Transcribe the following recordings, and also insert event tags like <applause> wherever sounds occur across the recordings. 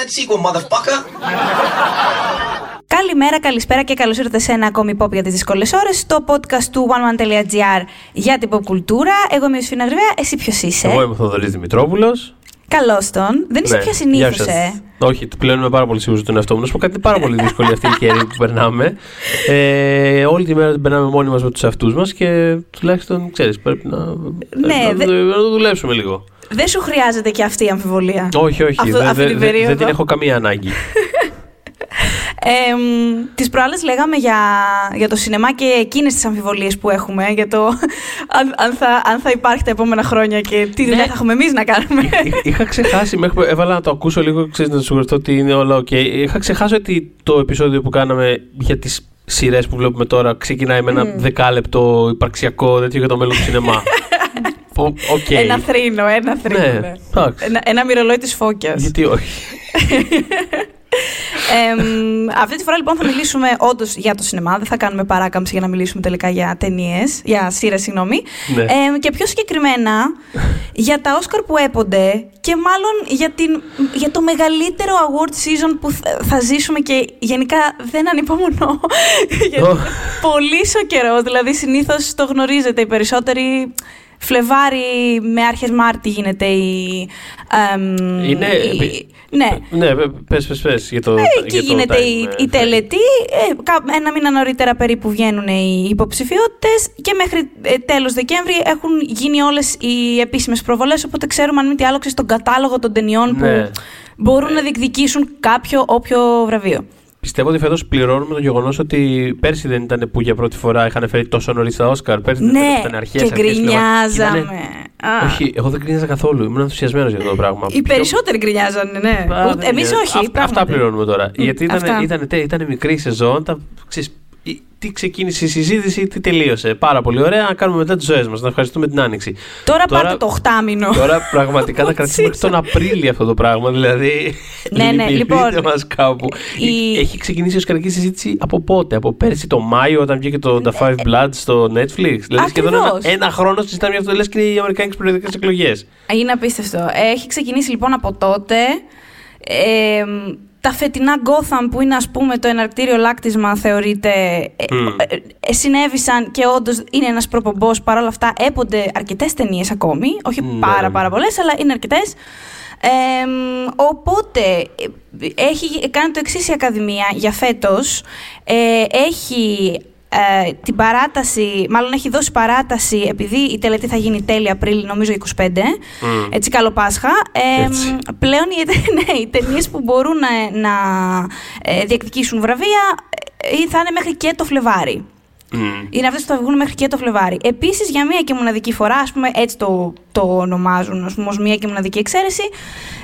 that sequel, motherfucker. Καλημέρα, καλησπέρα και καλώς ήρθατε σε ένα ακόμη pop για τις δύσκολες ώρες. Το podcast του oneone.gr για την pop κουλτούρα. Εγώ είμαι η Σφίνα Γρυβαία, εσύ ποιος είσαι; Εγώ είμαι ο Θοδωρής Δημητρόπουλος. Καλώς τον. Δεν είσαι Ναι, πια γεια συνήθως, σας. ε. Όχι, πλέον είμαι πάρα πολύ σίγουρο τον εαυτό μου. Να σου πω κάτι είναι πάρα πολύ δύσκολη αυτή η καιρή που περνάμε. Ε, όλη τη μέρα την περνάμε μόνοι μας με τους εαυτούς μας και τουλάχιστον ξέρεις, πρέπει να, Ναι, να, δε- να το δουλέψουμε λίγο. Δεν σου χρειάζεται και αυτή η αμφιβολία. Όχι, όχι, Αυτό- δεν αυτή δεν- την δεν- περίοδο. δεν την έχω καμία ανάγκη. <laughs> Ε, τις προάλλες λέγαμε για, για το σινεμά και εκείνες τις αμφιβολίες που έχουμε για το <laughs> αν, αν, θα, αν θα υπάρχει τα επόμενα χρόνια και τι δουλειά Ναι. θα έχουμε εμείς να κάνουμε. Είχα- Είχα ξεχάσει, μέχρι που έβαλα να το ακούσω λίγο, ξέρεις, να σου γραφτώ ότι είναι όλα οκ. Είχα ξεχάσει ότι το επεισόδιο που κάναμε για τις σειρές που βλέπουμε τώρα ξεκινάει με ένα δεκάλεπτο υπαρξιακό τέτοιο για το μέλλον του σινεμά. <laughs> Ο- Οκ. Ένα θρήνο, ένα θρήνο. Ναι, ναι. εντάξει. Ένα, ένα μοιρολόι της φώκιας. Γιατί όχι. <laughs> Εμ, αυτή τη φορά λοιπόν θα μιλήσουμε όντως για το σινεμά. Δεν θα κάνουμε παράκαμψη για να μιλήσουμε τελικά για ταινίες, για σειρές, συγγνώμη. Ναι. Εμ, και πιο συγκεκριμένα για τα Όσκαρ που έπονται και μάλλον για, την, για το μεγαλύτερο award season που θα, θα ζήσουμε και γενικά δεν ανυπομονώ. <laughs> γιατί Ω. είναι πολύ καιρός. Δηλαδή συνήθως το γνωρίζετε οι περισσότεροι. Φλεβάρι με άρχες Μάρτι γίνεται η... εμ, Είναι- η- ναι. Ναι, πες, πες, πες για το Εκεί για το γίνεται time, η, ε, η τελετή. Ε, κα- ένα μήνα νωρίτερα περίπου βγαίνουν οι υποψηφιότητες και μέχρι ε, τέλος Δεκέμβρη έχουν γίνει όλες οι επίσημες προβολές οπότε ξέρουμε αν μη τι άλλο ξέρεις, τον κατάλογο των ταινιών Ναι. που μπορούν να διεκδικήσουν κάποιο όποιο βραβείο. Πιστεύω ότι φέτος πληρώνουμε το γεγονός ότι πέρσι δεν ήταν που για πρώτη φορά είχαν φέρει τόσο νωρίς τα Όσκαρ. Πέρσι δεν ήταν που Ναι, ήταν αρχές, και αρχές Φλεβάρι. γκρινιάζαμε. Ήτανε- Α. Όχι, εγώ δεν γκρινιάζα καθόλου. Ήμουν ενθουσιασμένος για αυτό το πράγμα. Οι Πιο- περισσότεροι γκρινιάζανε, ναι. Α, Ούτε- δεν Εμείς είναι. όχι. Αυ- αυτά πράγματι. πληρώνουμε τώρα. Γιατί ήταν, αυτά. ήταν, ήταν, ήταν μικρή σεζόν. Τα, ξέρεις, η- τι ξεκίνησε η συζήτηση, τι τελείωσε. Πάρα πολύ ωραία. Να κάνουμε μετά τις ζωές μας. Να ευχαριστούμε την άνοιξη. Τώρα, Τώρα- πάρτε το οχτάμινο. Τώρα πραγματικά να <laughs> κρατήσουμε μέχρι τον Απρίλιο αυτό το πράγμα. Δηλαδή. Ναι, ναι, λυπηθείτε λοιπόν, μας κάπου. η- Έχει ξεκινήσει η οσκαρική συζήτηση από πότε, από πέρσι το Μάιο, όταν βγήκε το The Five Bloods στο Netflix. Δηλαδή σχεδόν ένα, Ναι, Ακριβώς. ένα χρόνο συζητάμε για αυτό. Λες και οι Αμερικάνικες προεδρικές εκλογές. Είναι απίστευτο. Έχει ξεκινήσει λοιπόν από τότε. Ε, τα φετινά Gotham που είναι ας πούμε το εναρκτήριο λάκτισμα θεωρείται ε, Μμ. ε, ε, συνέβησαν και όντως είναι ένας προπομπός παρόλα αυτά έπονται αρκετές ταινίες ακόμη όχι Ναι. πάρα πάρα πολλές αλλά είναι αρκετές ε, μ, οπότε ε, έχει κάνει το εξής η Ακαδημία για φέτος ε, έχει ε, την παράταση, μάλλον έχει δώσει παράταση επειδή η τελετή θα γίνει τέλη Απρίλη, νομίζω 25, έτσι καλό Πάσχα. Ε, Έτσι. πλέον οι, <laughs> ναι, οι ταινίες που μπορούν να, να ε, διεκδικήσουν βραβεία ε, θα είναι μέχρι και το Φλεβάρι. Είναι αυτές που θα βγουν μέχρι και το Φλεβάρι. Επίσης, για μία και μοναδική φορά, ας πούμε, έτσι το, το ονομάζουν, ας πούμε, ως μία και μοναδική εξαίρεση,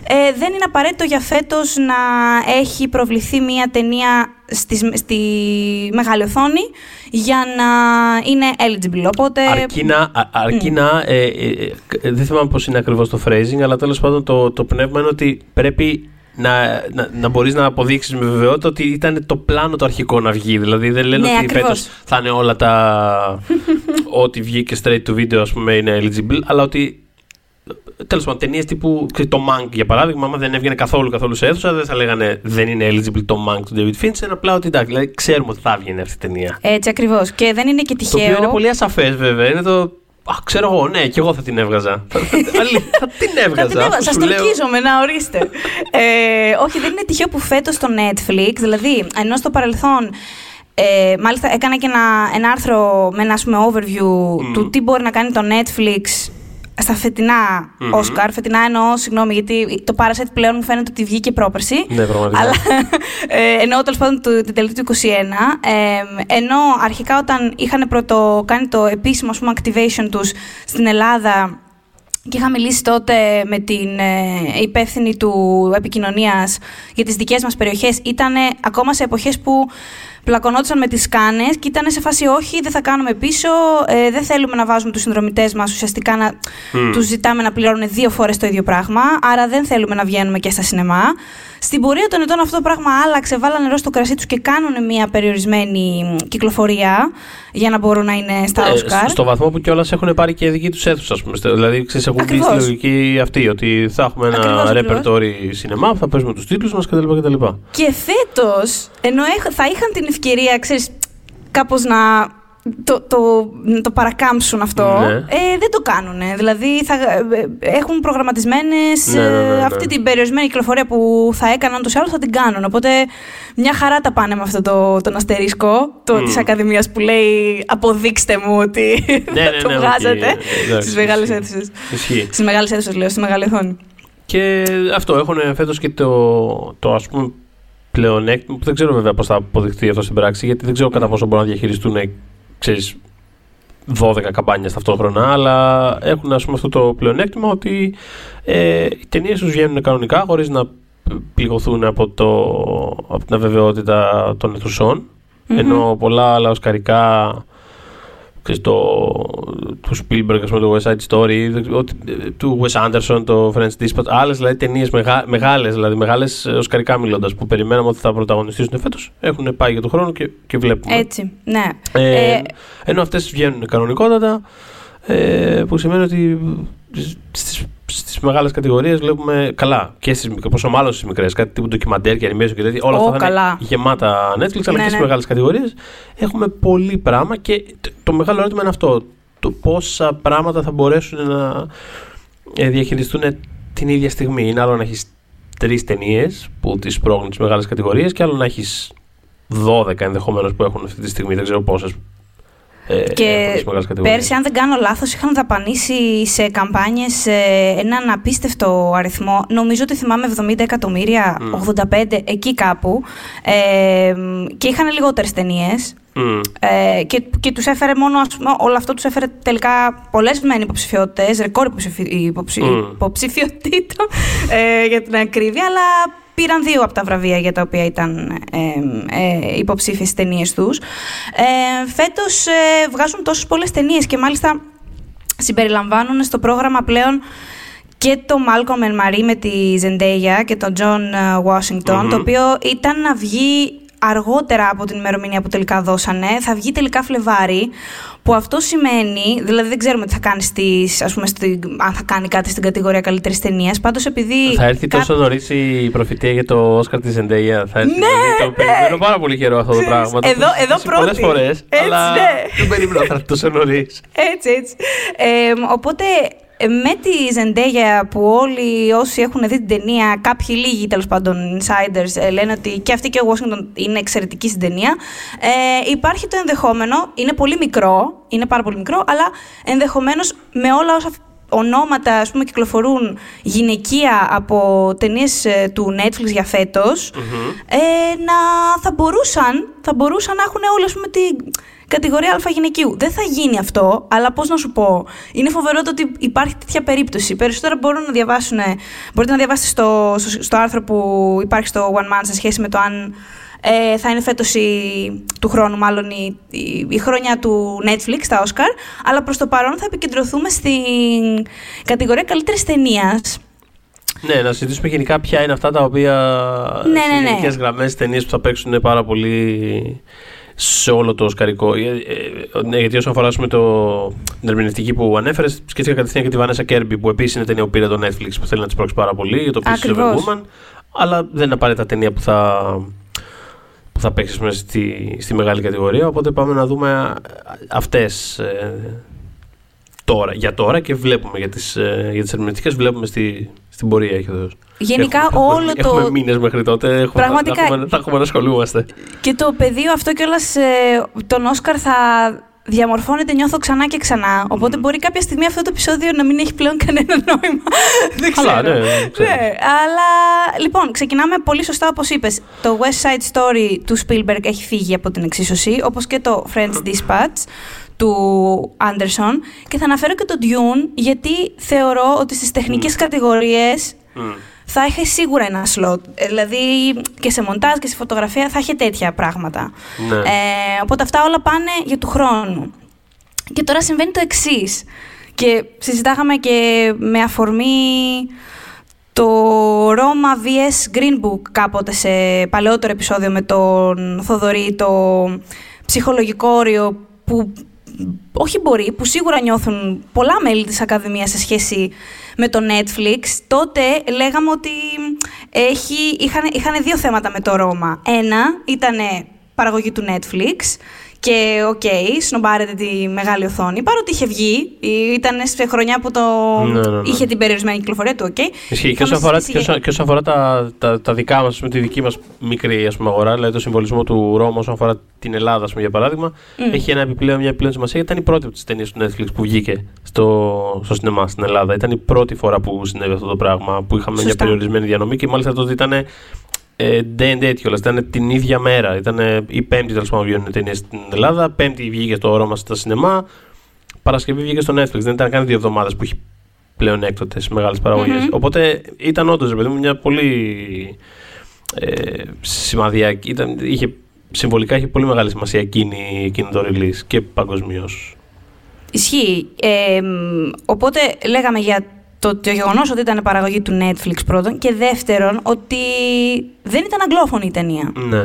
ε, δεν είναι απαραίτητο για φέτος να έχει προβληθεί μία ταινία στη, στη μεγάλη οθόνη για να είναι eligible. Οπότε. Αρκεί να, α- αρκεί να, ε, ε, ε, δεν θυμάμαι πώς είναι ακριβώς το phrasing, αλλά τέλος πάντων το, το πνεύμα είναι ότι πρέπει να, να, να μπορείς να αποδείξεις με βεβαιότητα ότι ήταν το πλάνο το αρχικό να βγει. Δηλαδή δεν λένε Ναι, ότι ακριβώς. φέτος θα είναι όλα τα... <laughs> ό,τι βγήκε straight to video ας πούμε είναι eligible, αλλά ότι Τέλος πάντων, ταινίες τύπου ξέρεις, το Mank για παράδειγμα, άμα δεν έβγαινε καθόλου, καθόλου σε αίθουσα, δεν θα λέγανε δεν είναι eligible το Mank του David Fincher. Απλά ότι εντάξει, δηλαδή ξέρουμε ότι θα βγαίνει αυτή η ταινία. Έτσι ακριβώς. Και δεν είναι και Το οποίο τυχαίο. είναι πολύ ασαφές βέβαια. Είναι το. Α, ξέρω εγώ, ναι, και εγώ θα την έβγαζα. θα, θα, αλή- θα την έβγαζα. Θα την έβαζα, αφού σας σου λέω- τορκίζομαι, να ορίστε. ε, όχι, δεν είναι τυχαίο που φέτος στο Netflix, δηλαδή, ενώ στο παρελθόν. Ε, μάλιστα έκανα και ένα, ένα άρθρο με ένα ας πούμε, overview του τι μπορεί να κάνει το Netflix στα φετινα Μμμ. Oscar. Φετινά εννοώ, συγγνώμη, γιατί το Parasite πλέον μου φαίνεται ότι βγήκε πρόπερση. Ναι, πραγματικά. Αλλά ε, εννοώ τέλος πάντων του- την τελετή του 21. Ε, ενώ αρχικά όταν είχαν πρώτο κάνει το επίσημο ας πούμε, activation τους στην Ελλάδα και είχα μιλήσει τότε με την ε, υπεύθυνη του επικοινωνίας για τις δικές μας περιοχές, ήταν ακόμα σε εποχές που πλακωνόντουσαν με τις κάνε και ήταν σε φάση όχι, δεν θα κάνουμε πίσω, ε, δεν θέλουμε να βάζουμε τους συνδρομητές μας ουσιαστικά να mm. τους ζητάμε να πληρώνουν δύο φορές το ίδιο πράγμα, άρα δεν θέλουμε να βγαίνουμε και στα σινεμά. Στην πορεία των ετών αυτό το πράγμα άλλαξε, βάλανε νερό στο κρασί τους και κάνουν μια περιορισμένη κυκλοφορία για να μπορούν να είναι στα Όσκαρ. Ε, στο βαθμό που κιόλας έχουν πάρει και δική τους αίθουσα, ας πούμε. Δηλαδή, ξέρεις, έχουν μπει στη λογική αυτή, ότι θα έχουμε ένα ρεπερτόρι σινεμά, θα παίζουμε τους τίτλους μας κτλ. Και, και φέτος, ενώ θα είχαν την ευκαιρία, ξέρεις, κάπως να το, το, το παρακάμψουν αυτό, ναι. ε, δεν το κάνουν. Δηλαδή θα, ε, έχουν προγραμματισμένες ναι, ναι, ναι, αυτή την περιορισμένη κυκλοφορία που θα έκαναν τους άλλους θα την κάνουν. Οπότε μια χαρά τα πάνε με αυτό το, τον αστερίσκο το, mm. της Ακαδημίας που λέει αποδείξτε μου ότι <laughs> το βγάζετε στις μεγάλες αίθουσες. Στις μεγάλες αίθουσες λέω, στη μεγάλη οθόνη. Και αυτό έχουν φέτος και το, το ας πούμε πλεονέκτημα που δεν ξέρω βέβαια πώς θα αποδειχθεί αυτό στην πράξη γιατί δεν ξέρω κατά πόσο μπορούν να διαχειριστούν ξέρεις, 12 καμπάνια ταυτόχρονα, αλλά έχουν ας πούμε αυτό το πλεονέκτημα ότι ε, οι ταινίες τους βγαίνουν κανονικά χωρίς να πληγωθούν από, το, από την αβεβαιότητα των αιθουσών. Ενώ πολλά άλλα οσκαρικά το, του Spielberg, ας πούμε, το West Side Story, του Wes Anderson, το French Dispatch, άλλες δηλαδή ταινίες μεγά, μεγάλες, δηλαδή μεγάλες οσκαρικά μιλώντας που περιμέναμε ότι θα πρωταγωνιστήσουν φέτος, έχουν πάει για τον χρόνο και, και βλέπουμε. Έτσι, ναι. Ε, ε, ενώ αυτές βγαίνουν κανονικότατα, ε, που σημαίνει ότι στις στις μεγάλες κατηγορίες βλέπουμε καλά. Και στις μικρέ, πόσο μάλλον στις μικρές, κάτι τύπου ντοκιμαντέρ και animation και τέτοια. Όλα αυτά θα είναι γεμάτα Netflix, αλλά ναι, και στις ναι. μεγάλες κατηγορίες έχουμε πολύ πράγμα και το μεγάλο ερώτημα είναι αυτό. Το πόσα πράγματα θα μπορέσουν να ε, διαχειριστούν την ίδια στιγμή. Είναι άλλο να έχεις τρεις ταινίες που τις πρόκειται τις μεγάλες κατηγορίες και άλλο να έχεις 12 ενδεχομένως που έχουν αυτή τη στιγμή, δεν ξέρω πόσες ε, και πέρσι, αν δεν κάνω λάθος, είχαν δαπανίσει σε καμπάνιες ε, έναν απίστευτο αριθμό. Νομίζω ότι θυμάμαι 70 εκατομμύρια, 85, εκεί κάπου. Ε, και είχαν λιγότερες ταινίες. Ε, και, και τους έφερε μόνο, ας πούμε, όλο αυτό τους έφερε τελικά πολλές μεν υποψηφιότητες, ρεκόρ υποψηφι, υποψηφιότητων ε, για την ακρίβεια, αλλά πήραν δύο από τα βραβεία για τα οποία ήταν ε, ε, υποψήφιες ταινίες τους. Ε, φέτος ε, βγάζουν τόσες πολλές ταινίες και μάλιστα συμπεριλαμβάνουν στο πρόγραμμα πλέον και το Malcolm and Marie με τη Zendaya και τον John Washington, το οποίο ήταν να βγει αργότερα από την ημερομηνία που τελικά δώσανε. Θα βγει τελικά Φλεβάρι, που αυτό σημαίνει, δηλαδή δεν ξέρουμε τι θα κάνει στις, ας πούμε, στη, αν θα κάνει κάτι στην κατηγορία καλύτερης ταινίας. Πάντως επειδή. Θα έρθει τόσο νωρίς η προφητεία για το Όσκαρ της Ζεντέια. Θα έρθει. Ναι, δηλαδή, το ναι. περιμένω πάρα πολύ καιρό αυτό το πράγμα. Εδώ, εδώ πρώτη. Πολλές φορές. Αλλά ναι. δεν περίμενα θα έρθει τόσο νωρίς. Έτσι, έτσι. Ε, οπότε ε, με τη Ζεντέγια που όλοι όσοι έχουν δει την ταινία, κάποιοι λίγοι τέλος πάντων insiders ε, λένε ότι και αυτή και ο Washington είναι εξαιρετική στην ταινία. Ε, υπάρχει το ενδεχόμενο, είναι πολύ μικρό, είναι πάρα πολύ μικρό, αλλά ενδεχομένως με όλα όσα ονόματα ας πούμε, κυκλοφορούν γυναικεία από ταινίες ε, του Netflix για φετος ε, να θα μπορούσαν, θα μπορούσαν να έχουν όλοι ας πούμε, τη, κατηγορία Α γυναικείου. Δεν θα γίνει αυτό, αλλά πώς να σου πω. Είναι φοβερό το ότι υπάρχει τέτοια περίπτωση. Περισσότερα μπορούν να διαβάσουν. Μπορείτε να διαβάσετε στο, στο, άρθρο που υπάρχει στο One Man σε σχέση με το αν ε, θα είναι φέτος του χρόνου, μάλλον η, η, η, χρονιά του Netflix, τα Oscar. Αλλά προς το παρόν θα επικεντρωθούμε στην κατηγορία καλύτερης ταινίας. Ναι, να συζητήσουμε γενικά ποια είναι αυτά τα οποία ναι, σε ναι, γενικές ναι. γραμμές ταινίες που θα παίξουν πάρα πολύ σε όλο το σκαρικό. Ε, ε, ναι, γιατί όσον αφορά το, την ερμηνευτική που ανέφερες, σκέφτηκα κατευθείαν και τη Βάνεσα Κέρμπι που επίσης είναι ταινία που πήρε το Netflix που θέλει να της πρόξει πάρα πολύ για το οποίο Woman. Αλλά δεν είναι απαραίτητα ταινία που θα, που θα παίξεις μέσα στη, στη μεγάλη κατηγορία. Οπότε πάμε να δούμε αυτές ε, τώρα, για τώρα και βλέπουμε για τις, ε, για τις ερμηνευτικές βλέπουμε στη, στην πορεία έχει δώσει. Γενικά έχουμε, όλο έχουμε, το. Έχουμε μήνες μέχρι τότε. Έχουμε, Πραγματικά. Θα, έχουμε, θα έχουμε να ασχολούμαστε. Και το πεδίο αυτό κιόλας ε, τον Όσκαρ θα διαμορφώνεται, νιώθω ξανά και ξανά. Οπότε μπορεί κάποια στιγμή αυτό το επεισόδιο να μην έχει πλέον κανένα νόημα. <laughs> Δεν ξέρω. Αλλά, ναι, ναι, αλλά λοιπόν, ξεκινάμε πολύ σωστά όπως είπες. Το West Side Story του Spielberg έχει φύγει από την εξίσωση, όπως και το French Dispatch του Άντερσον και θα αναφέρω και τον Dune γιατί θεωρώ ότι στις τεχνικές mm. κατηγορίες θα έχει σίγουρα ένα slot. Ε, Δηλαδή και σε μοντάζ και σε φωτογραφία θα έχει τέτοια πράγματα. Ναι. Ε, οπότε αυτά όλα πάνε για του χρόνου. Και τώρα συμβαίνει το εξής. Και συζητάγαμε και με αφορμή το Roma vs Green Book κάποτε σε παλαιότερο επεισόδιο με τον Θοδωρή, το ψυχολογικό όριο που όχι μπορεί, που σίγουρα νιώθουν πολλά μέλη της Ακαδημίας σε σχέση με το Netflix, τότε λέγαμε ότι έχει, είχαν, είχαν δύο θέματα με το Ρώμα. Ένα ήταν παραγωγή του Netflix και OK, okay, σνομπάρετε τη μεγάλη οθόνη, παρότι είχε βγει, ήταν σε χρονιά που το Ναι, ναι, ναι. είχε την περιορισμένη κυκλοφορία του, OK. Okay. Ισχύει. Και όσον αφορά, και όσον, και όσον αφορά τα, τα, τα δικά μας, τη δική μας μικρή ας πούμε, αγορά, δηλαδή το συμβολισμό του Ρώμα όσον αφορά την Ελλάδα, ας πούμε, για παράδειγμα, έχει ένα επιπλέον, μια επιπλέον σημασία. Ήταν η πρώτη από τις ταινίες του Netflix που βγήκε στο, στο σινεμά στην Ελλάδα. Ήταν η πρώτη φορά που συνέβη αυτό το πράγμα, που είχαμε μια Σωστά. περιορισμένη διανομή και μάλιστα τότε ήταν ε, day and date κιόλας, ήταν την ίδια μέρα. Ήταν ε, η Πέμπτη τέλος πάντων βγαίνουν ταινίες στην Ελλάδα, Πέμπτη βγήκε στο Ρώμα στα σινεμά, Παρασκευή βγήκε στο Netflix. Δεν ήταν καν δύο εβδομάδες που είχε πλέον έκτοτες μεγάλες παραγωγές. Οπότε ήταν όντως, παιδί μου, μια πολύ ε, σημαδιακή. Ήταν, είχε, συμβολικά είχε πολύ μεγάλη σημασία εκείνη, εκείνη το release και παγκοσμίως. Ισχύει. Ε, μ, οπότε λέγαμε για το, το γεγονός ότι ήταν παραγωγή του Netflix πρώτον και δεύτερον ότι δεν ήταν αγγλόφωνη η ταινία. Ναι.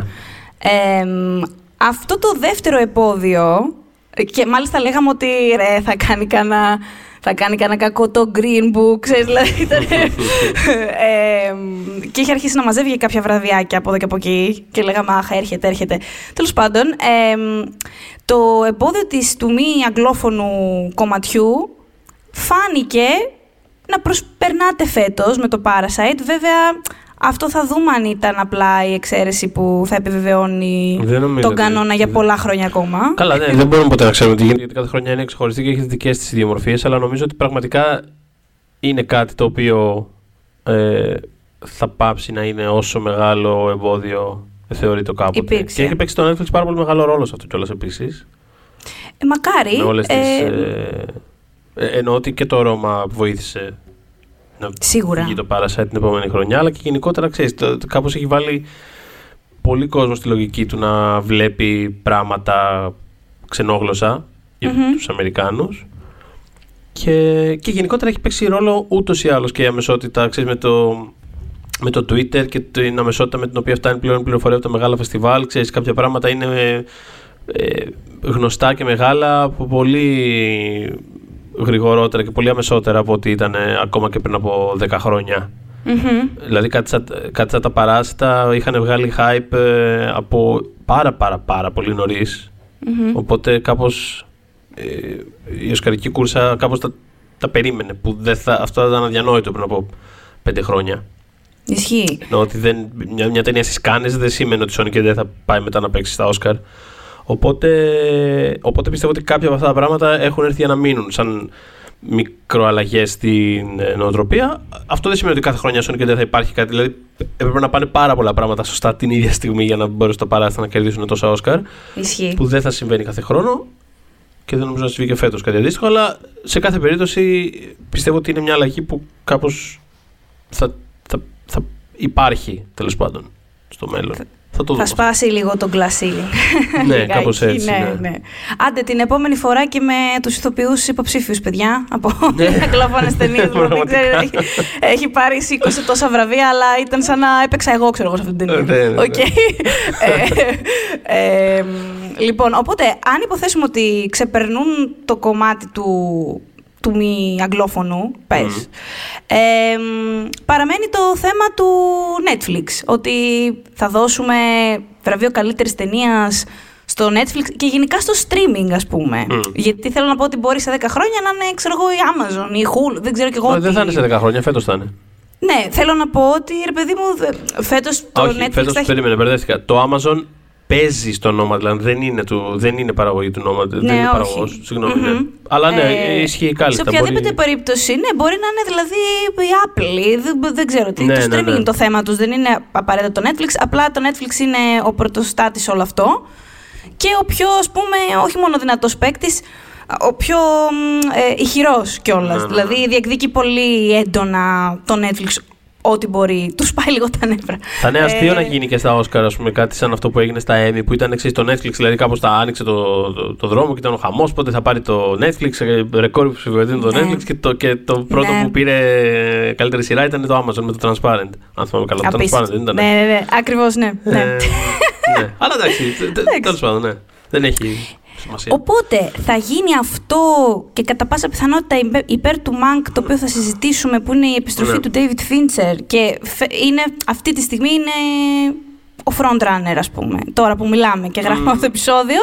Ε, μ, αυτό το δεύτερο επόδιο και μάλιστα λέγαμε ότι ρε, θα κάνει κανένα θα κάνει κανένα κακό το Green Book, ξέρεις, δηλαδή ήταν... <laughs> ε, μ, και είχε αρχίσει να μαζεύει για κάποια βραδιάκια από εδώ και από εκεί και λέγαμε αχ έρχεται, έρχεται. Τέλος πάντων, ε, μ, το εμπόδιο της του μη αγγλόφωνου κομματιού φάνηκε να προσπερνάτε φέτος με το Parasite. Βέβαια, αυτό θα δούμε αν ήταν απλά η εξαίρεση που θα επιβεβαιώνει Δεν νομίζω τον ότι- κανόνα για πολλά χρόνια ακόμα. Καλά, ναι, δεν μπορούμε ποτέ να ξέρουμε τι γίνεται, γιατί κάθε χρονιά είναι ξεχωριστή και έχεις τι δικές της ιδιομορφίες, αλλά νομίζω ότι πραγματικά είναι κάτι το οποίο ε, θα πάψει να είναι όσο μεγάλο εμπόδιο θεωρείται κάποτε. Υπήρξε. Και έχει παίξει το Netflix πάρα πολύ μεγάλο ρόλο σε αυτό κιόλας επίσης. Ε, μακάρι. Με όλες τις, ε, ε, ε, εννοώ ότι και το Ρώμα βοήθησε να Σίγουρα. βγει το Parasite την επόμενη χρονιά, αλλά και γενικότερα ξέρεις, το, το, κάπως έχει βάλει πολύ κόσμο στη λογική του να βλέπει πράγματα ξενόγλωσσα για Μμμ. τους Αμερικάνους και, και γενικότερα έχει παίξει ρόλο ούτως ή άλλως και η αμεσότητα ξέρεις, με το, με το Twitter και την αμεσότητα με την οποία φτάνει πλέον η πληροφορία από τα μεγάλα φεστιβάλ. Ξέρεις, κάποια πράγματα είναι ε, γνωστά και μεγάλα από πολύ γρηγορότερα και πολύ αμεσότερα από ό,τι ήταν ε, ακόμα και πριν από 10 χρόνια. Μμμ. Δηλαδή κάτι σαν, κάτι σαν τα παράσιτα είχαν βγάλει hype ε, από πάρα πάρα πάρα πολύ νωρίς. Μμμ. Οπότε κάπως ε, η οσκαρική κούρσα κάπως τα, τα περίμενε που δεν θα, αυτό ήταν αδιανόητο πριν από πέντε χρόνια. Ισχύει. Ενώ ότι δεν, μια, μια ταινία στις Κάνες δεν σημαίνει ότι η Sonic δεν θα πάει μετά να παίξει στα Oscar. Οπότε, οπότε πιστεύω ότι κάποια από αυτά τα πράγματα έχουν έρθει για να μείνουν σαν μικροαλλαγές στην ε, νοοτροπία. Αυτό δεν σημαίνει ότι κάθε χρονιά Sonic δεν θα υπάρχει κάτι. Δηλαδή έπρεπε να πάνε πάρα πολλά πράγματα σωστά την ίδια στιγμή για να μπορέσουν το παράστημα να κερδίσουν τόσα Oscar. Ισχύει. Που δεν θα συμβαίνει κάθε χρόνο και δεν νομίζω να συμβεί και φέτος κάτι αντίστοιχο. Αλλά σε κάθε περίπτωση πιστεύω ότι είναι μια αλλαγή που κάπως θα, θα, θα υπάρχει τέλος πάντων στο μέλλον. Θα το Θα δούμε. σπάσει λίγο τον glass ceiling. Ναι, Λιγάκι, κάπως έτσι, ναι. Άντε την επόμενη φορά και με τους ηθοποιούς υποψήφιους, παιδιά, από Ναι. <laughs> αγγλόφωνες ταινίες. δηλαδή, <laughs> Πραγματικά. ξέρεις, έχει, έχει πάρει 20 τόσα βραβεία, αλλά ήταν σαν να έπαιξα εγώ, ξέρω εγώ, σε αυτή την ταινία. Ναι, ναι, ναι. Οκ. Ε, ε, λοιπόν, οπότε, αν υποθέσουμε ότι ξεπερνούν το κομμάτι του, του μη αγγλόφωνου, πες, ε, μ, παραμένει το θέμα του Netflix. Ότι θα δώσουμε βραβείο καλύτερης ταινίας στο Netflix και γενικά στο streaming, ας πούμε. Μμ. Γιατί θέλω να πω ότι μπορεί σε 10 χρόνια να είναι, ξέρω εγώ, η Amazon, η Hulu, δεν ξέρω κι εγώ. Ε, Δεν τι- θα είναι σε 10 χρόνια, φέτος θα είναι. Ναι, θέλω να πω ότι, ρε παιδί μου, δε- φέτος το Όχι, Netflix φέτος θα έχει... περίμενε, μπερδεύτηκα. Το Amazon παίζει στο Nomadland, δεν είναι, του, δεν είναι παραγωγή του Nomadland. δεν είναι όχι. παραγωγός, συγγνώμη. Μμμ. ναι. Αλλά ναι, Ε, ισχύει κάλλιστα. Σε οποιαδήποτε μπορεί- περίπτωση, ναι, μπορεί να είναι δηλαδή η Apple. Δεν, δεν ξέρω τι. Ναι, το ναι, streaming ναι. είναι το θέμα τους. Δεν είναι απαραίτητα το Netflix. Απλά το Netflix είναι ο πρωτοστάτης όλο αυτό. Και ο πιο, ας πούμε, όχι μόνο δυνατός παίκτης, ο πιο μ, ε, ηχηρός κιόλας. Ναι, ναι, ναι. Δηλαδή διεκδικεί πολύ έντονα το Netflix ό,τι μπορεί. Τους πάει λίγο τα νεύρα. Θα είναι αστείο Ε, να γίνει και στα Όσκαρ, ας πούμε, κάτι σαν αυτό που έγινε στα Emmy που ήταν εξή το Netflix. Δηλαδή, κάπως τα άνοιξε το, το, το δρόμο και ήταν ο χαμός. Πότε θα πάρει το Netflix, ε, ρεκόρ ψηφιοθετή το Ναι. Netflix και το, και το πρώτο Ναι. που πήρε καλύτερη σειρά ήταν το Amazon με το Transparent. Αν θυμάμαι καλά. Το Transparent Απίστευτο. δεν ήταν. Ναι, ναι, ναι. Ακριβώς, ναι. ναι. Ε, ναι. Αλλά εντάξει, τέλος πάντων, ναι. Δεν έχει σημασία. Οπότε θα γίνει αυτό και κατά πάσα πιθανότητα υπέ- υπέρ του Mank το οποίο θα συζητήσουμε που είναι η επιστροφή Ναι. του David Fincher και φε- είναι, αυτή τη στιγμή είναι ο frontrunner ας πούμε τώρα που μιλάμε και γράφουμε αυτό το επεισόδιο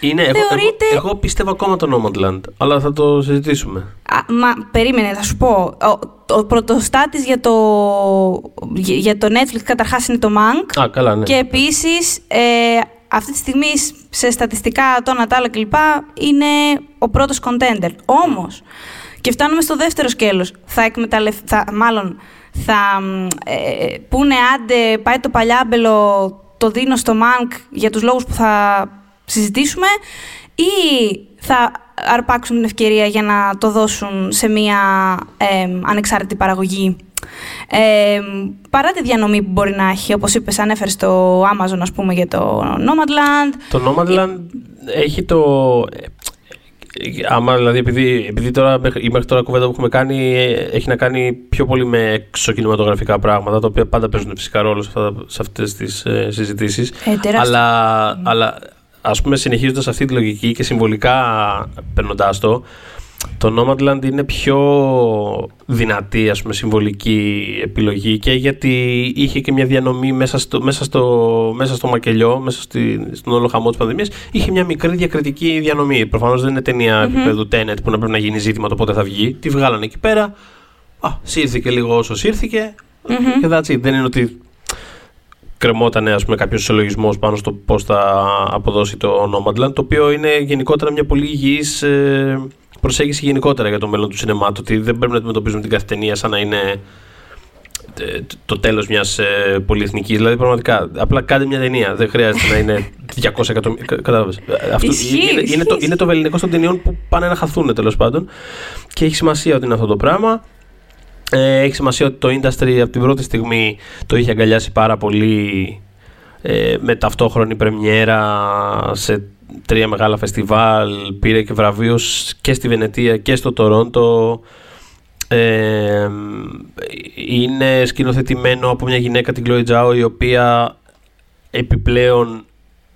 Είναι, εγώ, εγώ, θεωρείται- εγώ πιστεύω ακόμα το Nomadland, αλλά θα το συζητήσουμε. Α, μα περίμενε θα σου πω ο, ο πρωτοστάτης για το, για- για το Netflix καταρχάς είναι το Mank Α, καλά, ναι. Και επίσης, ε, αυτή τη στιγμή σε στατιστικά, το Νατάλα κλπ. είναι ο πρώτος contender. Όμως, και φτάνουμε στο δεύτερο σκέλος, θα εκμεταλλευ... θα, μάλλον θα μ, ε, πούνε άντε πάει το παλιάμπελο, το δίνω στο Μάνκ για τους λόγους που θα συζητήσουμε ή θα αρπάξουν την ευκαιρία για να το δώσουν σε μια ε, ανεξάρτητη παραγωγή. Ε, παρά τη διανομή που μπορεί να έχει, όπως είπες, ανέφερε στο Amazon, ας πούμε, για το Nomadland. Το Nomadland έχει το. ε, Άμα δηλαδή, επειδή, επειδή τώρα, μέχρι- η μέχρι τώρα κουβέντα που έχουμε κάνει ε, έχει να κάνει πιο πολύ με εξωκινηματογραφικά πράγματα, τα οποία πάντα παίζουν φυσικά ρόλο σε, αυτά, σε αυτές τις ε, συζητήσεις. Ε, τεράστιο. αλλά, αλλά ας πούμε συνεχίζοντας αυτή τη λογική και συμβολικά παίρνοντά το, το Nomadland είναι πιο δυνατή ας πούμε, συμβολική επιλογή και γιατί είχε και μια διανομή μέσα στο, μέσα στο, μέσα στο μακελιό, μέσα στη, στον όλο χαμό της πανδημίας, είχε μια μικρή διακριτική διανομή. Προφανώς δεν είναι ταινία επίπεδου Tenet που να πρέπει να γίνει ζήτημα το πότε θα βγει. Τη βγάλανε εκεί πέρα. Α, σύρθηκε λίγο όσο σύρθηκε. Και that's it. Δεν είναι ότι κρεμόταν ας πούμε, κάποιος συλλογισμός πάνω στο πώς θα αποδώσει το Nomadland, το οποίο είναι γενικότερα μια πολύ υγιής ε, προσέγγιση γενικότερα για το μέλλον του σινεμά, το ότι δεν πρέπει να αντιμετωπίζουμε την κάθε ταινία σαν να είναι ε, το τέλος μιας ε, πολυεθνικής. Δηλαδή, πραγματικά, απλά κάντε μια ταινία. Δεν χρειάζεται να είναι <laughs> 200 εκατομμύρια. Κατάλαβες. Ε, Αυτό Ισχύει, είναι, είναι, το, ισχύει. είναι το βεληνικό των ταινιών που πάνε να χαθούν τέλος πάντων. Και έχει σημασία ότι είναι αυτό το πράγμα. Ε, έχει σημασία ότι το industry από την πρώτη στιγμή το είχε αγκαλιάσει πάρα πολύ ε, με ταυτόχρονη πρεμιέρα σε τρία μεγάλα φεστιβάλ. Πήρε και βραβείους και στη Βενετία και στο Τορόντο. Ε, είναι σκηνοθετημένο από μια γυναίκα την Chloe Zhao η οποία επιπλέον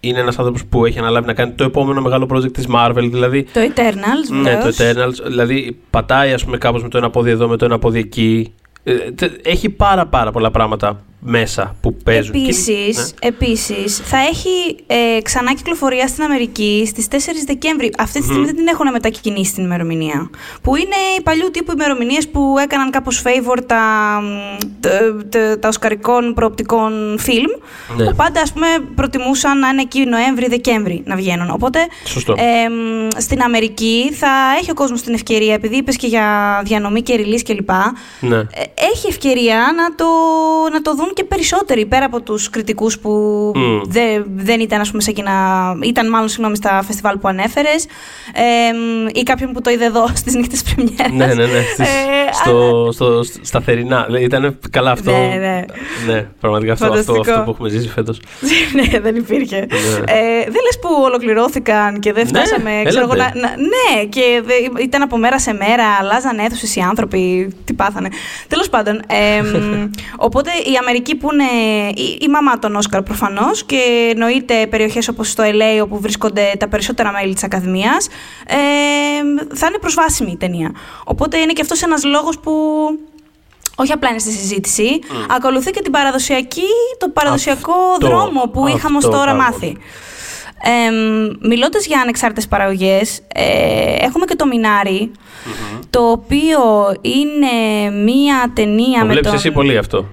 είναι ένας άνθρωπος που έχει αναλάβει να κάνει το επόμενο μεγάλο project της Marvel δηλαδή Το Eternals, ναι, το βεβαίως. Eternals. Δηλαδή πατάει ας πούμε κάπως με το ένα πόδι εδώ, με το ένα πόδι εκεί. Ε, τε- έχει πάρα πάρα πολλά πράγματα μέσα που παίζουν. Και- Επίσης, ναι. επίσης, θα έχει ε, ξανά κυκλοφορία στην Αμερική στις 4 Δεκέμβρη. Αυτή τη στιγμή δεν την έχουν μετακινήσει την ημερομηνία. Που είναι οι παλιού τύπου ημερομηνίες που έκαναν κάπως favor τα, μ, τα, τα, τα οσκαρικών προοπτικών φιλμ. Ναι. Που πάντα, ας πούμε, προτιμούσαν να είναι εκεί Νοέμβρη-Δεκέμβρη να βγαίνουν. Οπότε, Σωστό. ε, μ, στην Αμερική θα έχει ο κόσμος την ευκαιρία, επειδή είπες και για διανομή και release κλπ. Ναι. Ε, έχει ευκαιρία να το, να το δουν και περισσότεροι πέρα από τους κριτικούς που Μμ. δε- δεν ήταν ας πούμε σε εκείνα, ήταν μάλλον συγγνώμη στα φεστιβάλ που ανέφερες ε, μ, ή κάποιον που το είδε εδώ στις νύχτες πρεμιέρας. ναι, ναι, ναι. Στις- Ε, στο, στο, στα θερινά. Δηλαδή, Ήταν καλά αυτό. Ναι, ναι. Ναι, πραγματικά αυτό, αυτό, Φανταστικό. αυτό που έχουμε ζήσει φέτος. <laughs> ναι, δεν υπήρχε. Ναι. Ε, δεν λες που ολοκληρώθηκαν και δεν Ναι, φτάσαμε. ξέρω εγώ, έλατε. να, να- ναι, και δε- ήταν από μέρα σε μέρα, αλλάζαν αίθουσες οι άνθρωποι. Τι πάθανε. Τέλος πάντων. ε, μ, <laughs> οπότε η Αμερική που είναι η, η μαμά των Όσκαρ προφανώς και εννοείται περιοχές όπως το LA όπου βρίσκονται τα περισσότερα μέλη της Ακαδημίας, ε, θα είναι προσβάσιμη η ταινία. Οπότε είναι και αυτός ένας λόγος που όχι απλά είναι στη συζήτηση, ακολουθεί και την παραδοσιακή, το παραδοσιακό Αυτό, δρόμο που είχαμε ως αυτό τώρα πάρα μάθει. Ε, μιλώντας για ανεξάρτητες παραγωγές, ε, έχουμε και το μιναρι το οποίο είναι μία ταινία Το με βλέπεις τον... εσύ πολύ αυτό.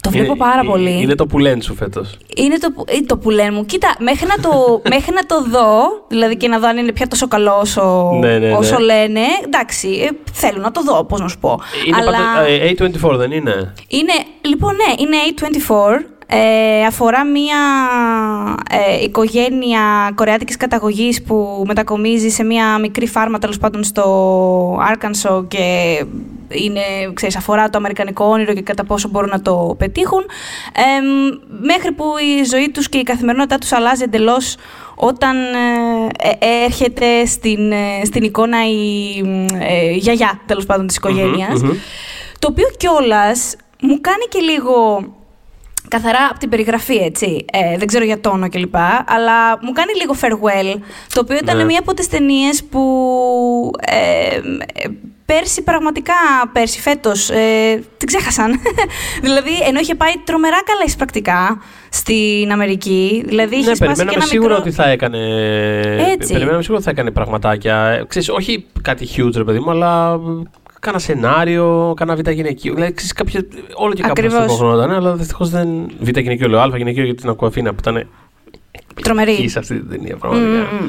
Το βλέπω Είναι- πάρα είναι- πολύ. Είναι το που λένε σου φέτος. Είναι το, που- ε, το που λένε μου. Κοίτα, μέχρι να, το, <laughs> μέχρι να το δω, δηλαδή και να δω αν είναι πια τόσο καλό όσο, Ναι, ναι, ναι. όσο λένε, εντάξει, ε, θέλω να το δω, πώς να σου πω. Είναι Αλλά πάντα, ε, A24 δεν είναι; είναι, λοιπόν, ναι, είναι A24. Ε, αφορά μία ε, οικογένεια κορεάτικης καταγωγής που μετακομίζει σε μία μικρή φάρμα τέλος πάντων στο Άρκανσο και είναι, ξέρεις, αφορά το αμερικανικό όνειρο και κατά πόσο μπορούν να το πετύχουν, μέχρι που η ζωή τους και η καθημερινότητά τους αλλάζει εντελώς όταν ε, ε, έρχεται στην, ε, στην εικόνα η γιαγιά, τέλος πάντων, της οικογενειας Το οποίο κιόλας μου κάνει και λίγο καθαρά από την περιγραφή, έτσι. δεν ξέρω για τόνο κλπ. Αλλά μου κάνει λίγο farewell, το οποίο ήταν ναι. μία από τις ταινίες που πέρσι πραγματικά, πέρσι φέτος, ε, την ξέχασαν. <laughs> δηλαδή, ενώ είχε πάει τρομερά καλά εισπρακτικά στην Αμερική. Δηλαδή, είχε ναι, σπάσει περιμέναμε σίγουρα ότι θα έκανε. Έτσι. Περιμέναμε σίγουρα ότι θα έκανε πραγματάκια. Ξέρεις, όχι κάτι huge, ρε παιδί μου, αλλά κάνα σενάριο, κάνα β' γυναικείο. Δηλαδή, ξέρεις, κάποια, όλο και κάπου αυτό χρονόταν, αλλά δυστυχώς δεν. Β' γυναικείο, λέω Α γυναικείο γιατί την ακούω Αφήνα που ήταν. Τρομερή. σε αυτή την ταινία, πραγματικά. Mm-hmm.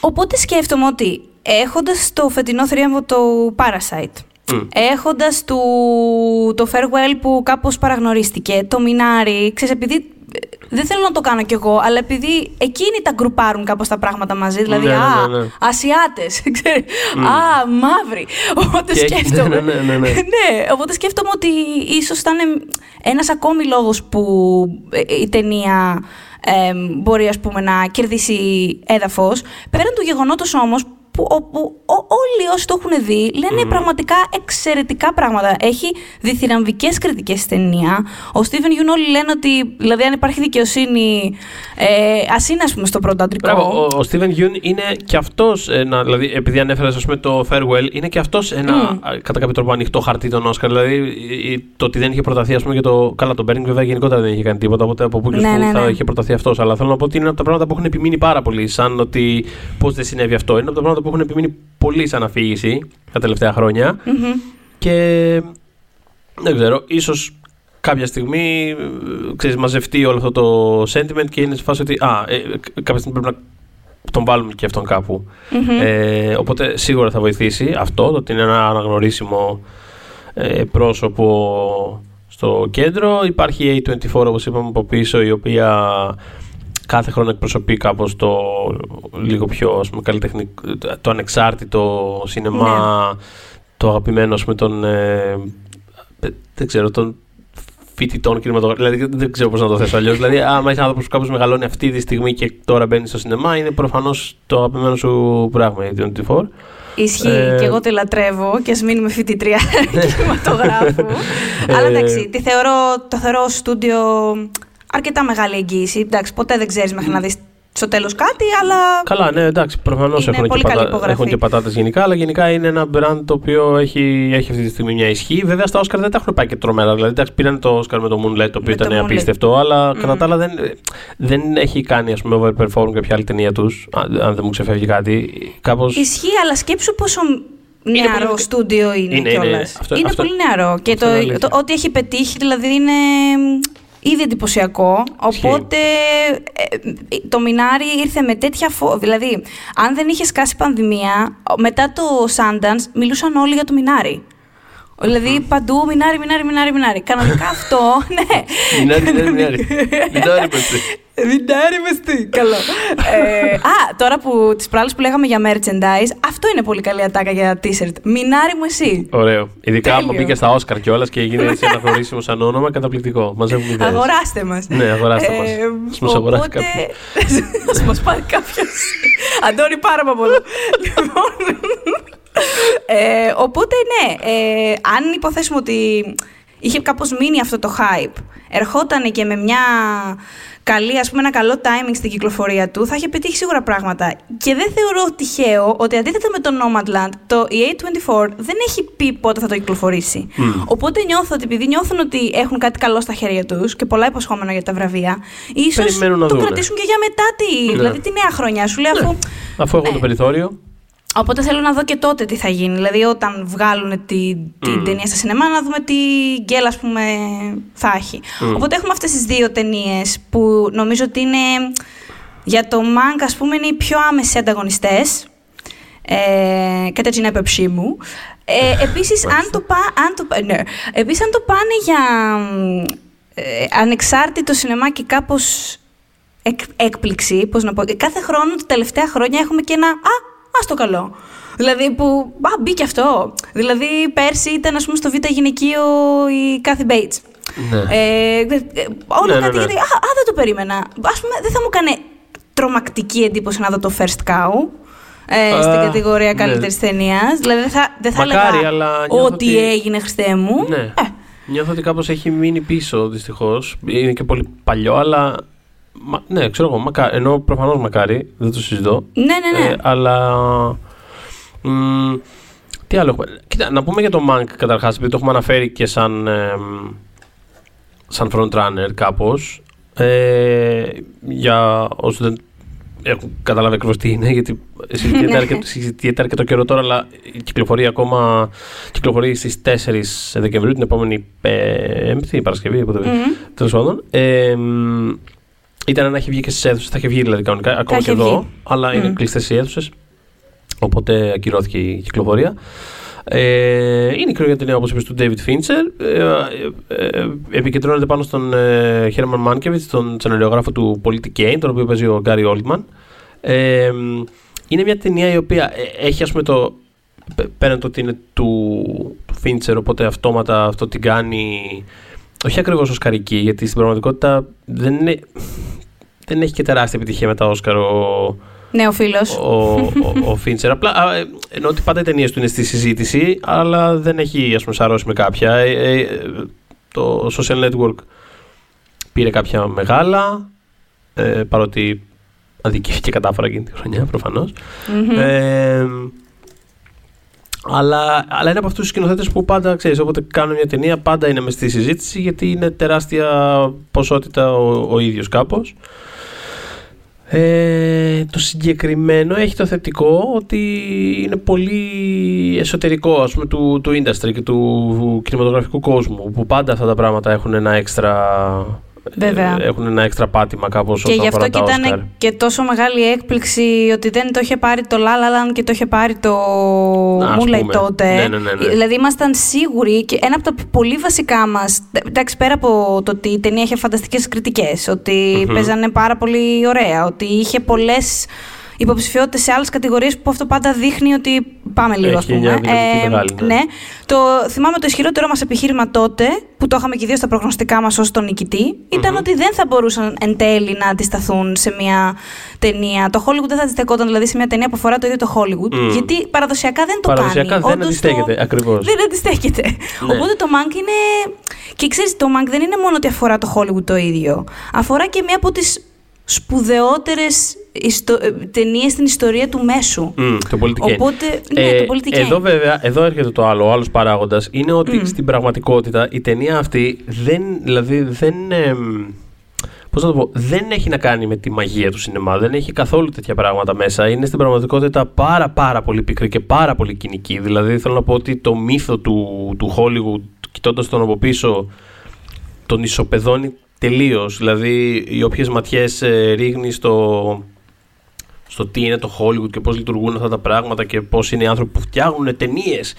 Οπότε σκέφτομαι ότι έχοντας το φετινό θρίαμβο το Parasite, Mm. Έχοντας το, το Farewell που κάπως παραγνωρίστηκε, το Minari, ξέρεις, επειδή ε, δεν θέλω να το κάνω κι εγώ, αλλά επειδή εκείνοι τα γκρουπάρουν κάπως τα πράγματα μαζί, δηλαδή, ναι, α, ναι, ναι. Ασιάτες, <laughs> mm. α, μαύροι, οπότε και, σκέφτομαι, ναι, ναι, ναι, ναι. <laughs> ναι, οπότε σκέφτομαι ότι ίσως ήταν ένας ακόμη λόγος που ε, η ταινία ε, μπορεί ας πούμε, να κερδίσει έδαφος. Πέραν του γεγονότος όμως που, όπου όλοι όσοι το έχουν δει λένε πραγματικά εξαιρετικά πράγματα. Έχει διθυραμβικές κριτικές στη ταινία. Ο Στίβεν Γιούν όλοι λένε ότι δηλαδή, αν υπάρχει δικαιοσύνη, ε, ας είναι ας πούμε, στο πρώτο αντρικό. Μπράβο, ο, Στίβεν Γιούν είναι και αυτός, δηλαδή επειδή ανέφερες το Farewell, είναι και αυτός ένα mm. κατά κάποιο τρόπο ανοιχτό χαρτί των Όσκαρ. Δηλαδή το ότι δεν είχε προταθεί, ας πούμε, για το. Καλά, το Μπέρνινγκ βέβαια γενικότερα δεν είχε κάνει τίποτα, οπότε από πού και ναι, ναι, θα ναι. είχε προταθεί αυτός. Αλλά θέλω να πω ότι είναι από τα πράγματα που έχουν επιμείνει πάρα πολύ, σαν ότι πώς δεν συνέβη αυτό. Είναι από τα πράγματα που έχουν επιμείνει πολύ σαν αφήγηση τα τελευταία Και δεν ξέρω, ίσως κάποια στιγμή ξέρεις, μαζευτεί όλο αυτό το sentiment και είναι σε φάση ότι α, ε, κάποια στιγμή πρέπει να τον βάλουμε και αυτόν Ε, οπότε σίγουρα θα βοηθήσει αυτό, το ότι είναι ένα αναγνωρίσιμο ε, πρόσωπο στο κέντρο. Υπάρχει η A24 όπως είπαμε από πίσω η οποία κάθε χρόνο εκπροσωπεί κάπως το λίγο πιο ας πούμε, καλλιτεχνικό, το ανεξάρτητο σινεμά, ναι. το αγαπημένο με τον, ε, δεν ξέρω, τον φοιτητών κινηματογράφων. Δηλαδή δεν ξέρω πώς να το θέσω αλλιώς. δηλαδή, άμα είσαι άνθρωπος που κάπως μεγαλώνει αυτή τη στιγμή και τώρα μπαίνει στο σινεμά, είναι προφανώς το αγαπημένο σου πράγμα η 24. Ισχύει ε... και εγώ τη λατρεύω και ας μείνουμε φοιτητρία <laughs> <laughs> κινηματογράφου. Αλλά εντάξει, τη θεωρώ, το θεωρώ στούντιο αρκετά μεγάλη εγγύηση. Εντάξει, ποτέ δεν ξέρεις μέχρι να δεις στο τέλος κάτι, αλλά. Καλά, ναι, εντάξει, προφανώς έχουν, και πατά... έχουν και πατάτες γενικά, αλλά γενικά είναι ένα brand το οποίο έχει, έχει αυτή τη στιγμή μια ισχύ. Βέβαια στα Oscar δεν τα έχουν πάει και τρομερά. Δηλαδή, εντάξει, πήραν το Oscar με το Moonlight, το οποίο ήταν απίστευτο, αλλά mm. κατά τα άλλα δεν, δεν έχει κάνει ας πούμε, overperform κάποια άλλη ταινία τους, αν δεν μου ξεφεύγει κάτι. Κάπως... Ισχύει, αλλά σκέψου πόσο νεαρό πολύ... στούντιο είναι, είναι κιόλας. Είναι, αυτό, είναι αυτό, πολύ νεαρό. Και το, το, το, ό,τι έχει πετύχει, δηλαδή είναι ήδη εντυπωσιακό. Οπότε ε, το Μινάρι ήρθε με τέτοια φω... Δηλαδή, αν δεν είχες σκάσει πανδημία, μετά το Sundance μιλούσαν όλοι για το Μινάρι. Δηλαδή παντού μινάρι, μινάρι, μινάρι, μινάρι. Κανονικά <laughs> αυτό, ναι. Μινάρι, μινάρι, μινάρι. Μινάρι, Βιντάρι τι, καλό. ε, α, τώρα που τις προάλλες που λέγαμε για merchandise, αυτό είναι πολύ καλή ατάκα για t-shirt. Μινάρι μου εσύ. Ωραίο. Ειδικά άμα μπήκες στα Όσκαρ κιόλας και έγινε έτσι αναγνωρίσιμο σαν όνομα, καταπληκτικό. Μαζεύουμε ιδέες. Αγοράστε μας. Ναι, αγοράστε μας. Ε, μας αγοράσει κάποιος. <laughs> Α μας πάρει κάποιος. Αντώνη, πάρα πολύ. <laughs> Λοιπόν. ε, οπότε ναι, ε, αν υποθέσουμε ότι είχε κάπως μείνει αυτό το hype, ερχόταν και με μια καλή, ας πούμε, ένα καλό timing στην κυκλοφορία του, θα είχε πετύχει σίγουρα πράγματα. Και δεν θεωρώ τυχαίο ότι αντίθετα με το Nomadland, το A24 δεν έχει πει πότε θα το κυκλοφορήσει. Οπότε νιώθω ότι επειδή νιώθουν ότι έχουν κάτι καλό στα χέρια τους και πολλά υποσχόμενα για τα βραβεία, ίσως το κρατήσουν και για μετά τη, ναι. δηλαδή τη νέα χρονιά. Σου λέει ναι. αφού. Αφού έχουν το ναι. περιθώριο. Οπότε θέλω να δω και τότε τι θα γίνει. Δηλαδή, όταν βγάλουν την mm. ταινία στα σινεμά, να δούμε τι γκέλ, ας πούμε, θα έχει. Mm. Οπότε έχουμε αυτές τις δύο ταινίες που νομίζω ότι είναι για το Mank, ας πούμε, είναι οι πιο άμεσοι ανταγωνιστές. Ε, κατά την έπεψή μου. Ε, επίσης, αν το, πά, αν το, ναι. επίσης, αν το πάνε για ε, ανεξάρτητο σινεμά και κάπως εκ, έκπληξη, πώς να πω, κάθε χρόνο, τα τελευταία χρόνια έχουμε και ένα «Α, Α το καλό. Δηλαδή που. Α, μπήκε αυτό. Δηλαδή πέρσι ήταν, ας πούμε, στο Β' γυναικείο η Κάθι Μπέιτς. Ναι. Ε, ε, όλο Ναι, ναι, κάτι ναι. γιατί. Α, α, δεν το περίμενα. Α πούμε, δεν θα μου έκανε τρομακτική εντύπωση να δω το First Cow. Ε, Α, στην κατηγορία ναι. καλύτερης ταινίας. Δηλαδή δεν θα, δεν θα Μακάρι, έλεγα αλλά νιώθω ότι ότι- έγινε Χριστέ μου. Ναι. Ε, Νιώθω ότι κάπως έχει μείνει πίσω δυστυχώς. Είναι και πολύ παλιό, αλλά. Μα, ναι, ξέρω εγώ. Μακά, ενώ προφανώς μακάρι, δεν το συζητώ. ναι, ναι, ναι. Ε, αλλά. μ, τι άλλο έχουμε. Κοίτα, να πούμε για το Mank καταρχάς, επειδή το έχουμε αναφέρει και σαν. ε, μ, σαν frontrunner κάπως. Ε, για όσου δεν έχουν καταλάβει ακριβώς τι είναι, γιατί συζητιέται αρκετό, συζητιέται αρκετό καιρό τώρα, αλλά κυκλοφορεί ακόμα. Κυκλοφορεί στις 4 Δεκεμβρίου, την επόμενη Πέμπτη, η Παρασκευή, οπότε. Μμμ. Τέλος πάντων. Ε, μ, ήταν να έχει βγει και στις αίθουσες, θα είχε βγει δηλαδή κανονικά, ακόμα και είχε εδώ, βγει. αλλά είναι Μμ. κλειστές οι αίθουσες. Οπότε ακυρώθηκε η κυκλοφορία. Ε, είναι η καινούργια ταινία, όπως είπες, του David Fincher. Ε, ε, ε, επικεντρώνεται πάνω στον ε, Herman Mankiewicz, τον σεναριογράφο του Politic Kane, τον οποίο παίζει ο Gary Oldman. Ε, μ, είναι μια ταινία η οποία ε, έχει, ας πούμε, το. π- Πέραν το ότι είναι του, του Fincher, οπότε αυτόματα αυτό την κάνει. Όχι ακριβώς οσκαρική, γιατί στην πραγματικότητα δεν, είναι, δεν έχει και τεράστια επιτυχία με τα Όσκαρ ο, Ναι, ο φίλος. ο, ο, ο Φίντσερ. Απλά α, ε, εννοώ ότι πάντα οι ταινίες του είναι στη συζήτηση, αλλά δεν έχει ας πούμε σαρώσει με κάποια. Ε, ε, το Social Network πήρε κάποια μεγάλα, ε, παρότι αδικήθηκε κατάφορα εκείνη τη χρονιά προφανώς. Ε, αλλά, αλλά είναι από αυτούς τους σκηνοθέτες που πάντα ξέρεις, όποτε κάνουν μια ταινία, πάντα είναι μες στη συζήτηση γιατί είναι τεράστια ποσότητα ο, ο ίδιος κάπως. Ε, το συγκεκριμένο έχει το θετικό ότι είναι πολύ εσωτερικό ας πούμε, του, του industry και του κινηματογραφικού κόσμου που πάντα αυτά τα πράγματα έχουν ένα έξτρα Βέβαια. ε, έχουν ένα έξτρα πάτημα κάπως Και όσον γι' αυτό αφορά και τα Oscar. ήταν και τόσο μεγάλη έκπληξη ότι δεν το είχε πάρει το La La Land και το είχε πάρει το ας Moonlight πούμε. τότε. Ναι, ναι, ναι, ναι. Δηλαδή ήμασταν σίγουροι και ένα από τα πολύ βασικά μας, εντάξει πέρα από το ότι η ταινία είχε φανταστικές κριτικές, ότι Μμμ. παίζανε πάρα πολύ ωραία, ότι είχε πολλές υποψηφιότητες σε άλλες κατηγορίες που αυτό πάντα δείχνει ότι πάμε λίγο ας Έχει πούμε. μια δυναμική μεγάλη, ναι. ναι. Το, θυμάμαι το ισχυρότερο μας επιχείρημα τότε, που το είχαμε και δύο στα προγνωστικά μας ως τον νικητή, ήταν Μμμ. ότι δεν θα μπορούσαν εν τέλει να αντισταθούν σε μια ταινία. Το Hollywood δεν θα αντιστεκόταν δηλαδή σε μια ταινία που αφορά το ίδιο το Hollywood, Μμ. γιατί παραδοσιακά δεν το Παραδοσιακά κάνει. δεν Όντως αντιστέκεται, το... ακριβώς. Δεν αντιστέκεται. Ναι. Οπότε το Mank είναι... Και ξέρεις, το Mank δεν είναι μόνο ότι αφορά το Hollywood το ίδιο. Αφορά και μία από τις σπουδαιότερες ιστο... ε, ταινίες στην ιστορία του μέσου. Μμ, το πολιτικό. Οπότε, ναι, Ε, το πολιτικό. Εδώ βέβαια, εδώ έρχεται το άλλο, ο άλλος παράγοντας, είναι ότι Μμ. στην πραγματικότητα η ταινία αυτή δεν, δηλαδή δεν, εμ, πώς να το πω, δεν έχει να κάνει με τη μαγεία του σινεμά, δεν έχει καθόλου τέτοια πράγματα μέσα, είναι στην πραγματικότητα πάρα πάρα πολύ πικρή και πάρα πολύ κοινική, δηλαδή θέλω να πω ότι το μύθο του, του Hollywood, κοιτώντας τον από πίσω, τον ισοπεδώνει τελείως, δηλαδή οι όποιες ματιές ε, ρίχνει στο, στο τι είναι το Hollywood και πώς λειτουργούν αυτά τα πράγματα και πώς είναι οι άνθρωποι που φτιάχνουν ταινίες.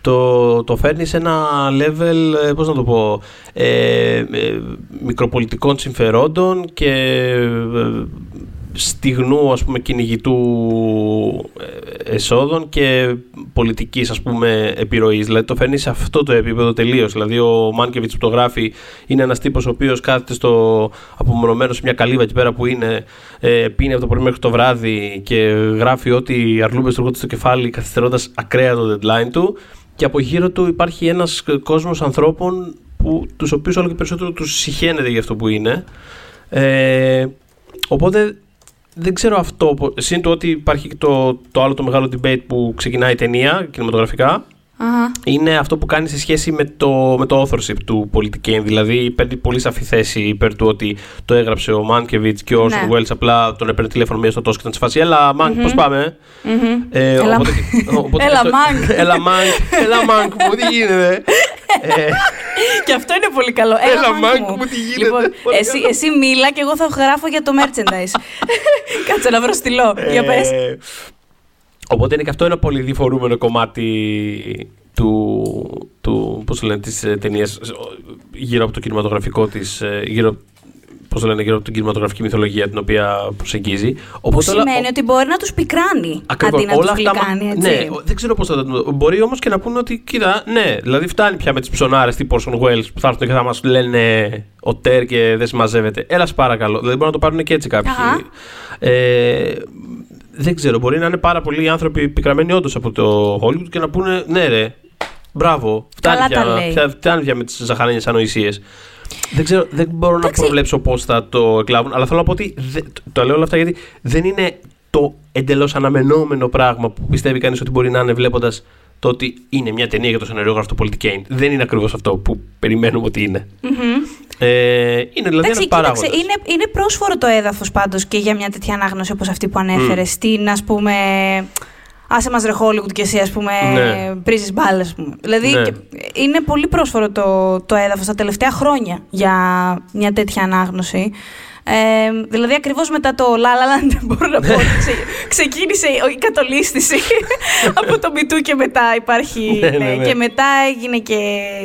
Το, το φέρνει σε ένα level, ε, πώς να το πω, ε, ε, μικροπολιτικών συμφερόντων και ε, στιγνού ας πούμε κυνηγητού ε, εσόδων και πολιτικής ας πούμε επιρροής. Δηλαδή το φέρνεις σε αυτό το επίπεδο τελείως. Δηλαδή ο Μάνκεβιτς που το γράφει είναι ένας τύπος ο οποίος κάθεται στο απομονωμένο σε μια καλύβα εκεί πέρα που είναι ε, πίνει από το πρωί μέχρι το βράδυ και γράφει ότι οι αρλούμπες του έρχονται στο κεφάλι καθυστερώντας ακραία το deadline του και από γύρω του υπάρχει ένας κόσμος ανθρώπων που, τους οποίους όλο και περισσότερο τους συχαίνεται για αυτό που είναι. Ε, οπότε δεν ξέρω αυτό. πο- Συν το ότι υπάρχει και το, το άλλο το μεγάλο debate που ξεκινάει η ταινία κινηματογραφικά. Αχα. Είναι αυτό που κάνει σε σχέση με το, με το authorship του Πολιτικέν. Δηλαδή παίρνει πολύ σαφή θέση υπέρ του ότι το έγραψε ο Μάνκεβιτς και ο Ναι. Orson Welles απλά τον έπαιρνε τηλέφωνο μία στο τόσο και ήταν σε φάση. Έλα, Μάνκ, πώς πάμε. Μμμ. Ε, Έλα, οπότε- οπότε Έλα, αυτό- Μάνκ. <laughs> Έλα, Μάνκ. Έλα, Μάνκ, μου τι γίνεται; Ε, Και αυτό είναι πολύ καλό. Έλα, Μάνκ Μάνκ μου, τι γίνεται; Λοιπόν, Πολύ εσύ, καλό. εσύ μίλα και εγώ θα γράφω για το merchandise. <laughs> Κάτσε να βρω στυλό. Για Ε, πες. Οπότε είναι και αυτό ένα πολύ διφορούμενο κομμάτι του, του πώς το λένε, της ε, ταινίας ε, γύρω από το κινηματογραφικό της, ε, γύρω πώς το λένε, γύρω από την κινηματογραφική μυθολογία την οποία προσεγγίζει. Που σημαίνει ότι μπορεί να τους πικράνει Ακριβώς. αντί να Όλα τους αυτά, γλυκάνει, έτσι. Ναι, ο- δεν ξέρω πώς θα το. Μπορεί όμως και να πούνε ότι κοίτα, ναι, δηλαδή φτάνει πια με τις ψωνάρες τύπου Orson Welles που θα έρθουν και θα μας λένε ο Τέρ και δεν συμμαζεύεται. Έλα, σε παρακαλώ. Δηλαδή μπορεί να το πάρουν και έτσι κάποιοι. Αχα. Ε, δεν ξέρω, μπορεί να είναι πάρα πολλοί άνθρωποι πικραμένοι όντως από το Hollywood και να πούνε ναι, ρε, μπράβο, φτάνει Καλά τα πια, λέει. πια, φτάνει πια με τις ζαχαρένιε ανοησίες. Δεν ξέρω, δεν μπορώ Εντάξει. να προβλέψω πώς θα το εκλάβουν, αλλά θέλω να πω ότι. δε- το- το λέω όλα αυτά γιατί δεν είναι το εντελώς αναμενόμενο πράγμα που πιστεύει κανείς ότι μπορεί να είναι βλέποντας το ότι είναι μια ταινία για το σενεριόγραφο του Πολιτική Kane. Δεν είναι ακριβώς αυτό που περιμένουμε ότι είναι. Μμμ. Ε, είναι δηλαδή Εντάξει, ένας κοίταξε, παράγοντας. είναι, είναι πρόσφορο το έδαφος πάντως και για μια τέτοια ανάγνωση όπως αυτή που ανέφερε στην ας πούμε άσε μας ρε Hollywood και εσύ ας πούμε Ναι. πρίζεις μπάλες ας πούμε. Δηλαδή Ναι. και- είναι πολύ πρόσφορο το, το έδαφος τα τελευταία χρόνια για μια τέτοια ανάγνωση. Ε, δηλαδή ακριβώς μετά το La La Land μπορώ να πω ότι ξε- ξεκίνησε η- η κατολίσθηση <laughs> από το Μητού και μετά υπάρχει Ναι, ναι, ναι, ναι. και μετά έγινε και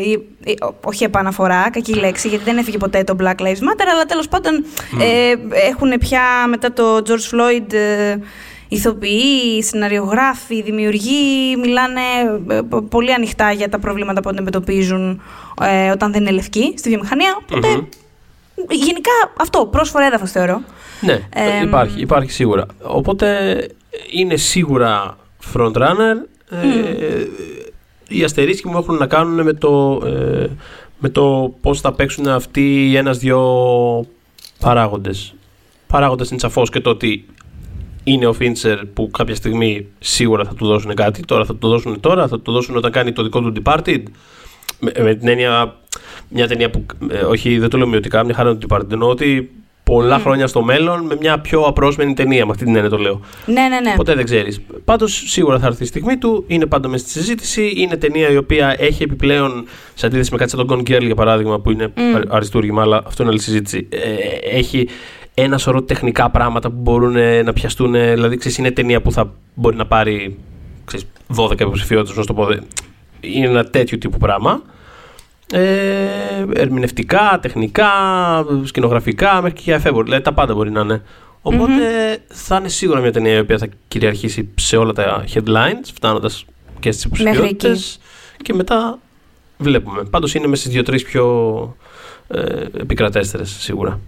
η- η- ο- όχι επαναφορά, κακή λέξη γιατί δεν έφυγε ποτέ το Black Lives Matter αλλά τέλος πάντων ε, έχουν πια μετά το George Floyd ε, ηθοποιοί, σεναριογράφοι, δημιουργοί μιλάνε ε, πο- πολύ ανοιχτά για τα προβλήματα που αντιμετωπίζουν ε, όταν δεν είναι λευκοί στη βιομηχανία. Οπότε Μμμ. Γενικά αυτό, πρόσφορο έδαφος θεωρώ. Ναι, Εμ. υπάρχει, υπάρχει σίγουρα. Οπότε είναι σίγουρα frontrunner. Ε, οι αστερίσκοι μου έχουν να κάνουν με το, ε, με το πώς θα παίξουν αυτοί οι ένας-δυο παράγοντες. Παράγοντες είναι σαφώς και το ότι είναι ο Φίντσερ που κάποια στιγμή σίγουρα θα του δώσουν κάτι. Τώρα θα του δώσουν τώρα, θα του δώσουν όταν κάνει το δικό του Departed. Με, με την έννοια, μια ταινία που. ε, όχι, δεν το λέω μειωτικά, μια χαρά είναι το Departed. Εννοώ ότι πολλά χρόνια στο μέλλον με μια πιο απρόσμενη ταινία. Με αυτή την έννοια το λέω. Ναι, ναι, ναι. Ποτέ δεν ξέρεις. Πάντως σίγουρα θα έρθει η στιγμή του. Είναι πάντα μέσα στη συζήτηση. Είναι ταινία η οποία έχει επιπλέον, σε αντίθεση με κάτι σαν τον Gone Girl για παράδειγμα, που είναι Μμ. α- αριστούργημα, αλλά αυτό είναι άλλη συζήτηση. Ε, έχει ένα σωρό τεχνικά πράγματα που μπορούν ε, να πιαστούν. ε, Δηλαδή, ξέρεις, είναι ταινία που θα μπορεί να πάρει ξέρεις, 12 υποψηφιότητες, να σου το πω. δε- Είναι ένα τέτοιο τύπου πράγμα. Ε, ερμηνευτικά, τεχνικά, σκηνογραφικά, μέχρι και εφεύγω. Δηλαδή τα πάντα μπορεί να είναι. Οπότε θα είναι σίγουρα μια ταινία η οποία θα κυριαρχήσει σε όλα τα headlines, φτάνοντας και στις Μέχρι υποψηφιότητες. εκεί. Και μετά βλέπουμε. Πάντως είναι μες στις δύο-τρεις πιο ε, επικρατέστερες σίγουρα.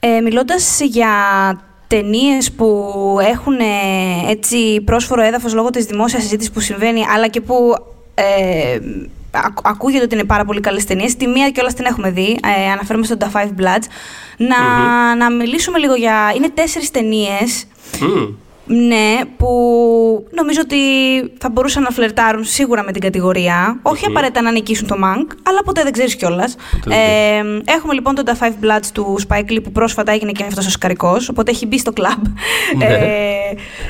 Ε, μιλώντας για ταινίες που έχουν ε, έτσι πρόσφορο έδαφος λόγω της δημόσιας συζήτησης που συμβαίνει, αλλά και που ε, ακ- ακούγεται ότι είναι πάρα πολύ καλές ταινίες. Τη μία και όλα την έχουμε δει, ε, αναφέρομαι στο The Five Bloods. Να, Μμμ. να μιλήσουμε λίγο για... Είναι τέσσερις ταινίες Μμμ. ναι, που νομίζω ότι θα μπορούσαν να φλερτάρουν σίγουρα με την κατηγορία. Όχι Μμμ. απαραίτητα να νικήσουν το Mank, αλλά ποτέ δεν ξέρεις κιόλας. Ποτέ δεν Ε, έχουμε λοιπόν τον The Five Bloods του Spike Lee που πρόσφατα έγινε και αυτός ο σκαρικός, οπότε έχει μπει στο κλαμπ. Ναι. Ε,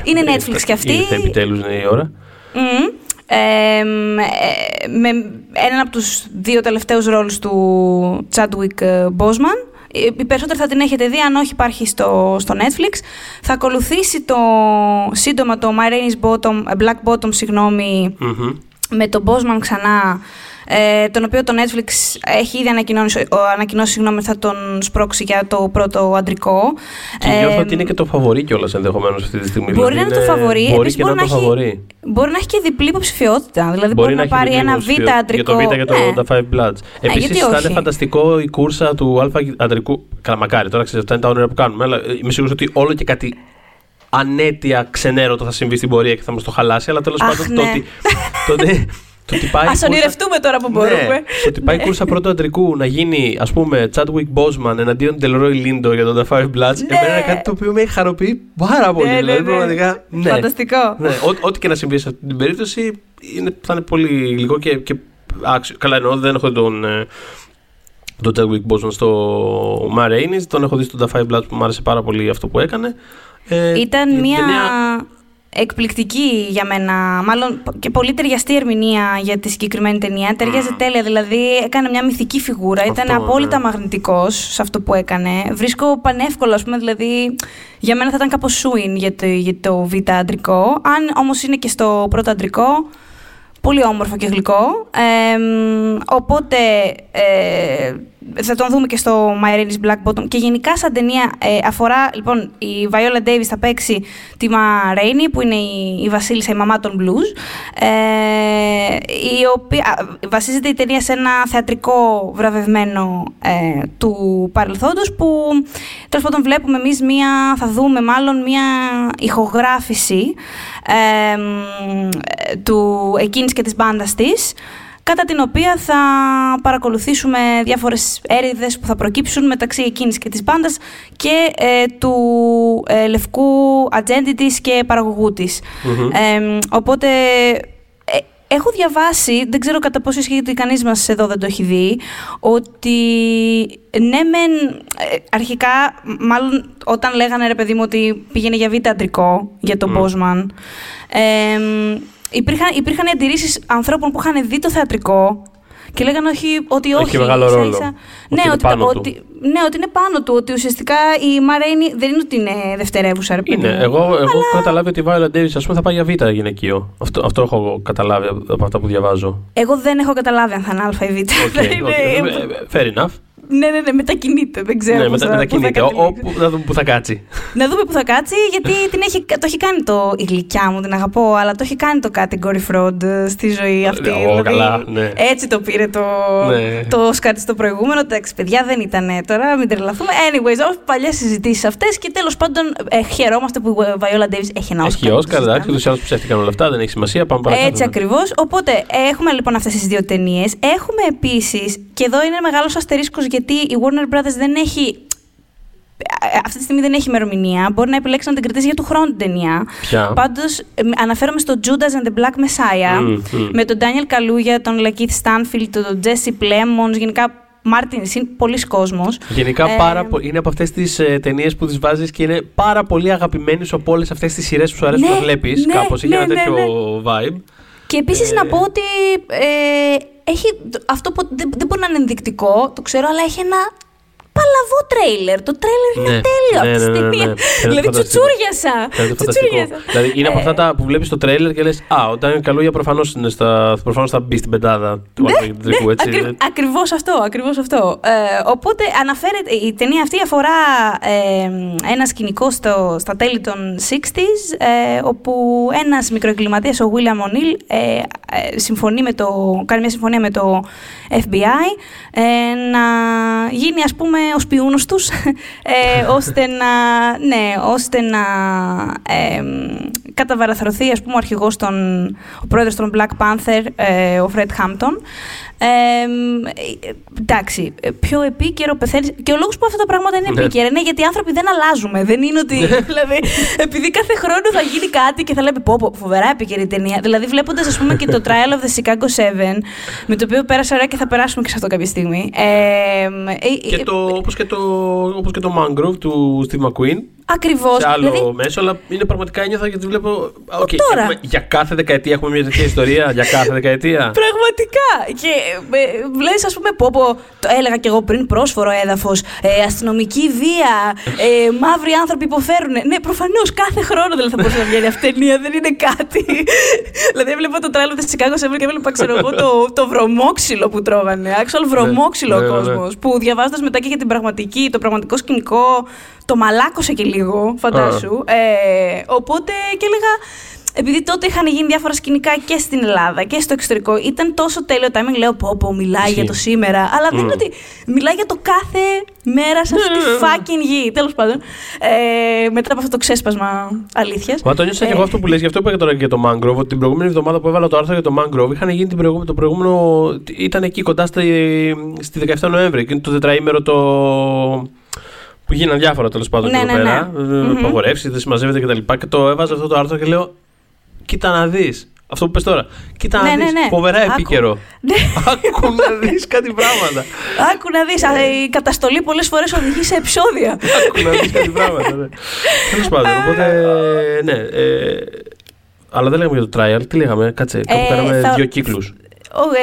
είναι Netflix κι αυτή. Ήρθε επιτέλους είναι η ώρα. Μμμ. Ε, μ, ε, με έναν από τους δύο τελευταίους ρόλους του Chadwick ε, Boseman. Ε, Οι περισσότεροι θα την έχετε δει, αν όχι υπάρχει στο, στο Netflix. Θα ακολουθήσει το, σύντομα το My Rain is Bottom, ε, Black Bottom, συγγνώμη, Μμμ. με τον Boseman ξανά, ε, τον οποίο το Netflix έχει ήδη ανακοινώσει, ο- ανακοινώσει συγγνώμη, ότι θα τον σπρώξει για το πρώτο αντρικό. Και νιώθω Ε, ότι είναι και το φαβορή κιόλας ενδεχομένως αυτή τη στιγμή. Μπορεί Δηλαδή να είναι το φαβορί, Μπορεί επίσης και μπορεί να είναι να το έχει- φαβορή. Μπορεί να έχει και διπλή υποψηφιότητα. Δηλαδή μπορεί, να, έχει πάρει διπλή ένα υποψηφιο- β' αντρικό. Για το Β' και το Ναι. The Five Bloods. Επίσης γιατί θα όχι. είναι φανταστικό η κούρσα του Α αντρικού. Καλά, μακάρι τώρα ξέρετε, αυτά είναι τα όνειρα που κάνουμε. Αλλά ε, είμαι σίγουρος ότι όλο και κάτι ανέτεια ξενέρωτο θα συμβεί στην πορεία και θα μας το χαλάσει. Αλλά τέλος Αχ, πάντων το ναι. ότι. το ότι- <laughs> το ότι πάει η Α κούρσα- ονειρευτούμε τώρα που Ναι, μπορούμε. το ότι πάει η κούρσα πρώτου αντρικού να γίνει, ας πούμε, Chadwick Boseman εναντίον Delroy Lindo για τον The Five Bloods. Ναι. Εμένα είναι κάτι το οποίο με χαροποιεί πάρα πολύ. Ναι, ναι, δηλαδή, ναι. πραγματικά. Ναι. Φανταστικό. Ναι, ό- ό,τι και να συμβεί σε αυτή την περίπτωση είναι, θα είναι πολύ υλικό και, και άξιο. Καλά, εννοώ δεν έχω τον, ε, τον Chadwick Boseman στο Ma Rainey's, τον έχω δει στο The Five Bloods που μου άρεσε πάρα πολύ αυτό που έκανε. Ε, Ήταν η μια ταινία- εκπληκτική για μένα, μάλλον και πολύ ταιριαστή ερμηνεία για τη συγκεκριμένη ταινία. Ταιριάζει τέλεια, δηλαδή έκανε μια μυθική φιγούρα, ήταν Αυτό, απόλυτα ναι. μαγνητικός σε αυτό που έκανε. Βρίσκω πανεύκολο, ας πούμε, δηλαδή για μένα θα ήταν κάπως σούιν για το, για το β' αντρικό. Αν όμως είναι και στο πρώτο αντρικό, πολύ όμορφο και γλυκό. Ε, μ, οπότε, ε, θα τον δούμε και στο My Irish Black Bottom. Και γενικά σαν ταινία ε, αφορά, λοιπόν, η Viola Davis θα παίξει τη Ma Rainey, που είναι η, η βασίλισσα, η μαμά των blues, ε, η οποία βασίζεται η ταινία σε ένα θεατρικό βραβευμένο ε, του παρελθόντος, που τέλος πάντων βλέπουμε εμείς μία, θα δούμε μάλλον μία ηχογράφηση ε, του εκείνης και της μπάντας της, κατά την οποία θα παρακολουθήσουμε διάφορες έρηδες που θα προκύψουν μεταξύ εκείνης και της μπάντας και ε, του ε, λευκού ατζέντη της και παραγωγού της. Ε, οπότε ε, έχω διαβάσει, δεν ξέρω κατά πόσο ισχύει ότι κανείς μας εδώ δεν το έχει δει, ότι ναι μεν αρχικά, μάλλον όταν λέγανε ρε παιδί μου ότι πήγαινε για β' αντρικό, για τον mm. Υπήρχαν, υπήρχαν αντιρρήσει ανθρώπων που είχαν δει το θεατρικό και λέγανε όχι, ότι όχι. Έχει μεγάλο ρόλο. Ίσα, ναι, ότι, ότι, ναι, ότι είναι πάνω του. Ότι ουσιαστικά η Μαρέινι δεν είναι ότι είναι δευτερεύουσα. Ρε, είναι. Εγώ, εγώ αλλά... έχω καταλάβει ότι η Βάιλα Ντέβι θα πάει για β' γυναικείο. Αυτό, αυτό έχω καταλάβει από αυτά που διαβάζω. Εγώ δεν έχω καταλάβει αν θα είναι α ή β. Okay, okay. Fair enough. Ναι, ναι, ναι, μετακινείται. Δεν ξέρω. Ναι, μετα, θα, μετακινείται. Όπου, να δούμε πού θα κάτσει. να δούμε πού θα κάτσει, γιατί <laughs> την έχει, το έχει κάνει το. η γλυκιά μου, την αγαπώ, αλλά το έχει κάνει το category fraud στη ζωή αυτή. Oh, δηλαδή, καλά, ναι. Έτσι το πήρε το, ναι. το Oscar στο προηγούμενο. Εντάξει, παιδιά δεν ήταν τώρα, μην τρελαθούμε. Anyways, παλιές συζητήσεις αυτές και τέλος πάντων ε, χαιρόμαστε που η Viola Davis έχει ένα Oscar. Έχει Oscar, εντάξει, ούτως ή άλλως ψεύτηκαν όλα αυτά, δεν έχει σημασία. Πάμε παρακάτω. Έτσι ακριβώς. Οπότε έχουμε λοιπόν αυτές τις δύο ταινίες. Έχουμε επίσης, και εδώ είναι μεγάλος αστερίσκος γιατί η Warner Brothers δεν έχει αυτή τη στιγμή δεν έχει ημερομηνία. Μπορεί να επιλέξει να την κρατήσει για του χρόνου την ταινία. Πάντως, αναφέρομαι στο Judas and the Black Messiah mm, mm. με τον Daniel Kaluuya, τον Lakeith Stanfield, τον Jesse Plemons, γενικά Μάρτιν είναι πολλοί κόσμος. Γενικά ε, πάρα πο... είναι από αυτές τις ε, ταινίες που τις βάζεις και είναι πάρα πολύ αγαπημένοι από όλες αυτές τις σειρές που σου αρέσουν ναι, να βλέπεις. Ναι, Κάπως έχει ναι, ένα ναι, τέτοιο ναι. vibe. Και επίσης να ε, πω ότι ε, έχει, αυτό που δεν, δεν μπορεί να είναι ενδεικτικό, το ξέρω, αλλά έχει ένα παλαβό τρέιλερ. Το τρέιλερ είναι ναι, τέλειο ναι, αυτή τη ναι, στιγμή. Δηλαδή τσουτσούριασα. τσουτσούριασα. Δηλαδή είναι από αυτά τα που βλέπεις το τρέιλερ και λες Α, όταν είναι καλό για προφανώ προφανώς θα μπει στην πεντάδα του Ατλαντικού. Ναι, Ακριβώς αυτό. Ακριβώς αυτό. Ε, οπότε αναφέρεται, η ταινία αυτή αφορά ε, ένα σκηνικό στο, στα τέλη των 60s, ε, όπου ένας μικροεγκληματία, ο William O'Neill, ε, ε, συμφωνεί με το, κάνει μια συμφωνία με το FBI ε, να γίνει ας πούμε ο σπιούνος τους ε, ώστε να, ναι, ώστε να ε, καταβαραθρωθεί ας πούμε ο αρχηγός των, ο πρόεδρος των Black Panther, ε, ο Fred Hampton ε, εντάξει, πιο επίκαιρο πεθαίνει. Και ο λόγος που αυτά τα πράγματα είναι ναι. επίκαιρα είναι γιατί οι άνθρωποι δεν αλλάζουμε. Δεν είναι ότι. Ναι. δηλαδή, επειδή κάθε χρόνο θα γίνει κάτι και θα λέμε πω, πω φοβερά επίκαιρη ταινία. Δηλαδή, βλέποντας, ας πούμε, και το Trial of the Chicago 7, με το οποίο πέρασα ωραία και θα περάσουμε και σε αυτό κάποια στιγμή. Ε, και το, όπως, και το, όπως και το Mangrove του Steve McQueen. Ακριβώς. Σε άλλο δηλαδή... μέσο, αλλά είναι πραγματικά ένιωθα γιατί βλέπω. Okay, Τώρα. Έχουμε, για κάθε δεκαετία έχουμε μια τέτοια ιστορία. για κάθε δεκαετία. <laughs> Πραγματικά. Και ε, λες, ας πούμε, πω, πω, το έλεγα κι εγώ πριν, πρόσφορο έδαφος, ε, αστυνομική βία, ε, μαύροι άνθρωποι υποφέρουν. Ναι, προφανώς κάθε χρόνο δεν θα μπορούσε να βγαίνει αυτή η ταινία, δεν είναι κάτι. <laughs> δηλαδή, έβλεπα το τράλο της Τσικάγο και έβλεπα, ξέρω εγώ, το, το βρωμόξυλο που τρώγανε. Actual βρωμόξυλο ναι, ο κόσμο. Ναι, ναι. Που διαβάζοντας μετά και για την πραγματική, το πραγματικό σκηνικό, το μαλάκωσε και λίγο, φαντάσου. Ε, οπότε και έλεγα, επειδή τότε είχαν γίνει διάφορα σκηνικά και στην Ελλάδα και στο εξωτερικό, ήταν τόσο τέλειο timing. Λέω, πω, πω, μιλάει για το σήμερα. Αλλά δεν είναι ότι μιλάει για το κάθε μέρα σε αυτή τη ναι. fucking γη. Τέλος πάντων. Ε, μετά από αυτό το ξέσπασμα αλήθειας. Μα το νιώσα και εγώ αυτό που λες, γι' αυτό είπα τώρα για το Mangrove. Ότι την προηγούμενη εβδομάδα που έβαλα το άρθρο για το Mangrove, είχαν γίνει την προηγούμενη, το προηγούμενο. ήταν εκεί κοντά στη, στη 17 Νοέμβρη. Και το τετραήμερο το που γίνανε διάφορα τέλος πάντων ναι, εδώ ναι, πέρα. Ναι. Απαγορεύσει, δεν συμμαζεύεται κτλ. Και, και το έβαζα αυτό το άρθρο και λέω, κοίτα να δεις. Αυτό που πες τώρα. Κοίτα ναι, να ναι, δεις, ναι. φοβερά επίκαιρο. Ναι. Άκου να δεις κάτι πράγματα. Άκου να δεις, η καταστολή πολλές φορές οδηγεί σε επεισόδια. Άκου να δεις κάτι πράγματα, ναι. Τέλος πάντων, οπότε, ναι. Ε, αλλά δεν λέγαμε για το trial, τι λέγαμε, κάτσε, κάπου ε, κάναμε θα... δύο κύκλους.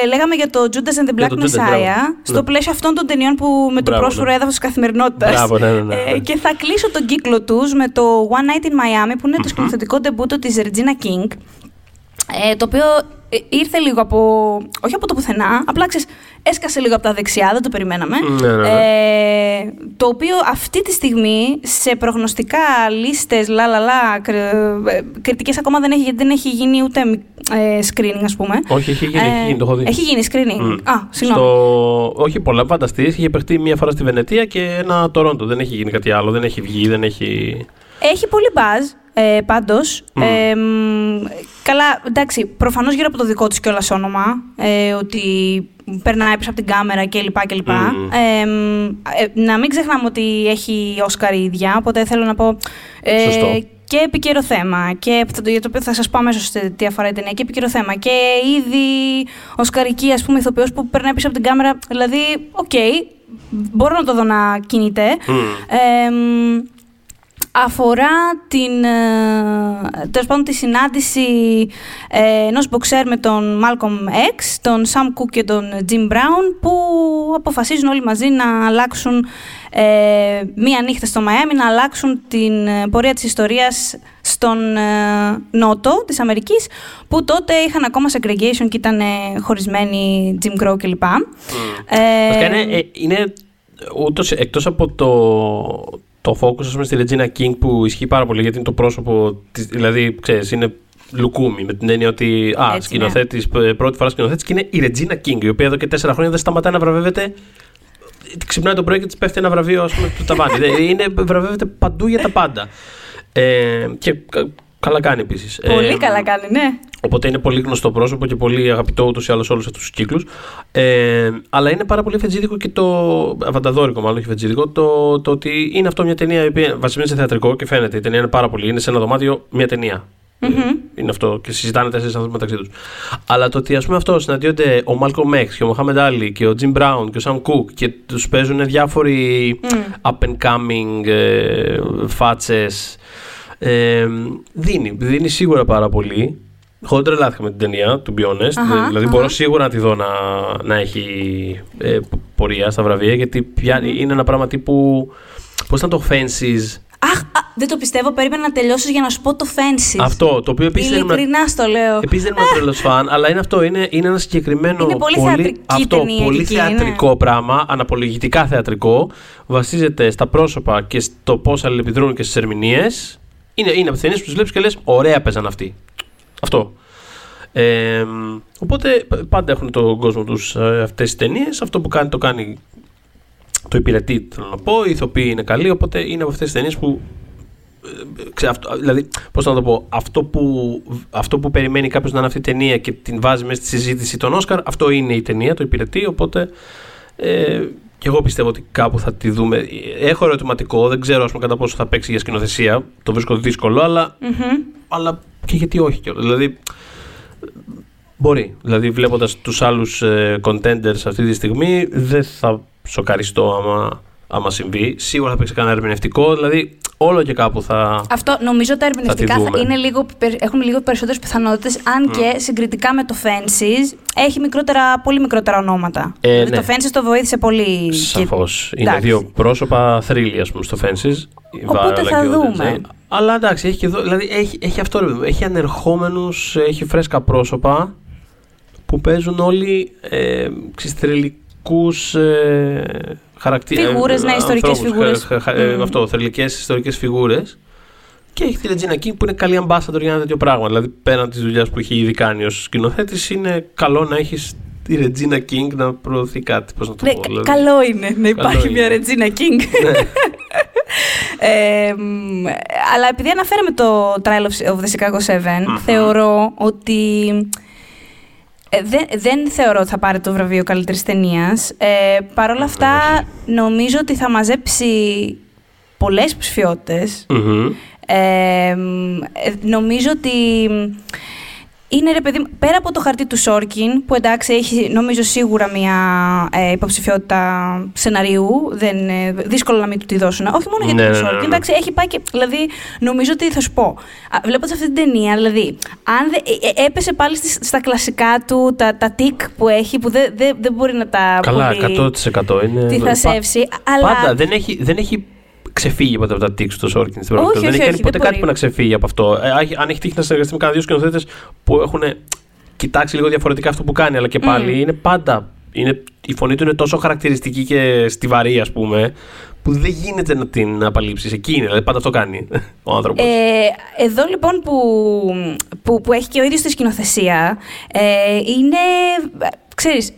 Ε, λέγαμε για το Judas and the Black Messiah, στο ναι. πλαίσιο αυτών των ταινιών που με το πρόσφορο ναι. έδαφος τη καθημερινότητα. Ναι, ναι, ναι, ε, και θα κλείσω τον κύκλο τους με το One Night in Miami, που είναι το σκηνοθετικό ντεμπούτο της Regina King. Ε, το οποίο ε, ήρθε λίγο από. Όχι από το πουθενά, απλά ξέρεις, έσκασε λίγο από τα δεξιά, δεν το περιμέναμε. Ναι, ναι, ναι. Ε, το οποίο αυτή τη στιγμή σε προγνωστικά λίστες, λα λα λα, κριτικές ακόμα δεν έχει, γιατί δεν έχει γίνει ούτε ε, screening, ας πούμε. Όχι, έχει γίνει, έχει γίνει, το έχω δει. Έχει γίνει screening. Μμ. Α, συγγνώμη. Στο... Όχι πολλά, φανταστείς. Είχε παιχτεί μία φορά στη Βενετία και ένα Τορόντο. Δεν έχει γίνει κάτι άλλο. Δεν έχει βγει, δεν έχει. Έχει πολύ buzz, ε, πάντως. Μμ. Ε, μ, καλά, εντάξει, προφανώς γύρω από το δικό της κιόλας όνομα, ε, ότι περνάει πίσω από την κάμερα κλπ. κλπ. Μμ. Ε, μ, ε, να μην ξεχνάμε ότι έχει Όσκαρ η ίδια, οπότε θέλω να πω... ε, Σωστό. Και επίκαιρο θέμα, και θα το- για το οποίο θα σας πω αμέσως σε τι αφορά η ταινία, και επίκαιρο θέμα. Και ήδη οσκαρική, ας πούμε, ηθοποιός που περνάει πίσω από την κάμερα, δηλαδή, οκ, μπορώ να το δω να κινείται. Μμ. Ε, μ, αφορά την, ε, τέλος πάντων, τη συνάντηση ε, ενός μποξέρ με τον Malcolm X, τον Sam Cooke και τον Jim Brown που αποφασίζουν όλοι μαζί να αλλάξουν ε, μία νύχτα στο Μαϊάμι, να αλλάξουν την ε, πορεία της ιστορίας στον ε, νότο της Αμερικής που τότε είχαν ακόμα segregation και ήταν ε, χωρισμένοι Jim Crow κλπ. Ε, Βασικά είναι, ε, είναι ούτως, εκτός από το, το focus ας πούμε, στη Regina King που ισχύει πάρα πολύ γιατί είναι το πρόσωπο της, δηλαδή ξέρεις είναι λουκούμι με την έννοια ότι α, Έτσι, σκηνοθέτης, ε, πρώτη φορά σκηνοθέτης και είναι η Regina King η οποία εδώ και τέσσερα χρόνια δεν σταματάει να βραβεύεται ξυπνάει το πρωί και της πέφτει ένα βραβείο ας πούμε, του ταβάνι. Δεν- <laughs> είναι, βραβεύεται παντού για τα πάντα. Ε, και κα- καλά κάνει επίσης. Πολύ Ε, καλά κάνει, ναι. Οπότε είναι πολύ γνωστό πρόσωπο και πολύ αγαπητό ούτως ή άλλως όλους αυτούς τους κύκλους. Ε, αλλά είναι πάρα πολύ φετζίδικο και το. Αβανταδόρικο, μάλλον όχι φετζίδικο, το, το ότι είναι αυτό μια ταινία η οποία βασίζεται σε θεατρικό και φαίνεται. Η ταινία είναι πάρα πολύ. Είναι σε ένα δωμάτιο μια ταινία. Μμμ. Είναι αυτό και συζητάνε τέσσερις άνθρωποι μεταξύ τους. Αλλά το ότι ας πούμε αυτό συναντιόνται ο Μάλκο Μέξ και ο Μοχάμεντ Άλλη και ο Τζιμ Μπράουν και ο Σαμ Κουκ και τους παίζουν διάφοροι up and coming ε, φάτσες. Ε, δίνει, δίνει σίγουρα πάρα πολύ. Εγώ δεν τρελάθηκα με την ταινία, to be honest. Αχα, δηλαδή αχα. μπορώ σίγουρα να τη δω να, να έχει ε, πορεία στα βραβεία γιατί πια, είναι ένα πράγμα τύπου. Πώς ήταν το Fences; Αχ, α, δεν το πιστεύω. Περίμενα να τελειώσεις για να σου πω το Fences. Αυτό, το οποίο επίσης δεν ήμουν- Ειλικρινά στο λέω. Επίσης δεν είμαι τρελός φαν, αλλά είναι αυτό. Είναι, είναι ένα συγκεκριμένο. Είναι πολύ θεατρική αυτό, ταινία πολύ εκεί, ναι. θεατρικό πράγμα, αναπολογητικά θεατρικό. Βασίζεται στα πρόσωπα και στο πώς αλληλεπιδρούν και στις ερμηνείες. Είναι, είναι από τις ταινίες που του βλέπεις και λες: Ωραία παίζαν αυτοί. Αυτό. Ε, οπότε π- πάντα έχουν τον κόσμο τους ε, αυτές τις ταινίες. Αυτό που κάνει το κάνει. Το υπηρετεί, θέλω να πω. Οι ηθοποιοί είναι καλοί, οπότε είναι από αυτές τις ταινίες που Ξέ, αυτό, δηλαδή, πώς να το πω, αυτό που, αυτό που περιμένει κάποιος να είναι αυτή η ταινία και την βάζει μέσα στη συζήτηση των Όσκαρ, αυτό είναι η ταινία, το υπηρετεί, οπότε ε, και εγώ πιστεύω ότι κάπου θα τη δούμε. Έχω ερωτηματικό, δεν ξέρω ας πούμε, κατά πόσο θα παίξει για σκηνοθεσία, το βρίσκω δύσκολο, αλλά, Μμμ. αλλά και γιατί όχι κιόλας. Δηλαδή, μπορεί. Δηλαδή, βλέποντας τους άλλους ε, contenders αυτή τη στιγμή, δεν θα σοκαριστώ άμα, άμα συμβεί. Σίγουρα θα παίξει κανένα ερμηνευτικό, δηλαδή όλο και κάπου θα... Αυτό νομίζω τα ερμηνευτικά τη θα δούμε. είναι λίγο, περι- έχουν λίγο περισσότερες πιθανότητες, αν και συγκριτικά με το Fences έχει μικρότερα, πολύ μικρότερα ονόματα. Ε, δηλαδή ναι. το Fences το βοήθησε πολύ. και- Σαφώς. Είναι εντάξει. δύο πρόσωπα θρύλοι, ας πούμε, στο Fences. Η Οπότε Viola θα και ο δούμε. Denzel. Αλλά εντάξει, έχει, και εδώ, δηλαδή, έχει, έχει αυτό. ρε παιδί μου, Έχει ανερχόμενους, έχει φρέσκα πρόσωπα που παίζουν όλοι ε, θρηλυκούς ε, χαρακτήρες. Φιγούρες, ναι, ιστορικές φιγούρες. Μμμ. Αυτό, θρηλυκές ιστορικές φιγούρες. Και έχει τη Regina King που είναι καλή ambassador για ένα τέτοιο πράγμα. Δηλαδή, πέραν της δουλειάς που έχει ήδη κάνει ως σκηνοθέτης, είναι καλό να έχεις τη Regina King να προωθεί κάτι. Πώς να το Ναι, πω, κα- δηλαδή. καλό είναι να υπάρχει είναι. μια Regina King. Ναι. <laughs> Ε, μ, αλλά επειδή αναφέραμε το Trial of, of the Chicago 7, θεωρώ ότι. Ε, δεν, δεν θεωρώ ότι θα πάρει το βραβείο καλύτερης ταινίας. Ε, Παρ' όλα αυτά, νομίζω ότι θα μαζέψει πολλές ψηφιότητες. Μμμ. Ε, μ, ε, νομίζω ότι είναι ρε παιδί, μου, πέρα από το χαρτί του Σόρκιν, που εντάξει έχει νομίζω σίγουρα μια ε, υποψηφιότητα σεναρίου, δεν, ε, δύσκολο να μην του τη δώσουν. Όχι μόνο γιατί Ναι, το ναι, ναι, Σόρκιν, ναι. εντάξει έχει πάει και, δηλαδή νομίζω ότι θα σου πω, βλέποντας αυτή την ταινία, δηλαδή, αν δε, ε, ε, έπεσε πάλι στις- στα κλασικά του, τα, τα τικ που έχει, που δεν δεν μπορεί να τα Καλά, πολύ 100% είναι. τη Πα- θασεύσει, αλλά... Πάντα δεν έχει, δεν έχει ξεφύγει ποτέ από τα τίξ του Σόρκιν στην πραγματικότητα. Δεν έχει κάνει ποτέ κάτι που να ξεφύγει από αυτό. Ε, αν έχει τύχει να συνεργαστεί με κανένα δύο σκηνοθέτες που έχουν κοιτάξει λίγο διαφορετικά αυτό που κάνει, αλλά και πάλι είναι πάντα. Είναι, η φωνή του είναι τόσο χαρακτηριστική και στιβαρή, ας πούμε, που δεν γίνεται να την απαλείψεις. Εκεί είναι, δηλαδή πάντα αυτό κάνει ο άνθρωπος. Ε, εδώ λοιπόν που, που, που έχει και ο ίδιος τη σκηνοθεσία, ε, είναι. Ξέρεις,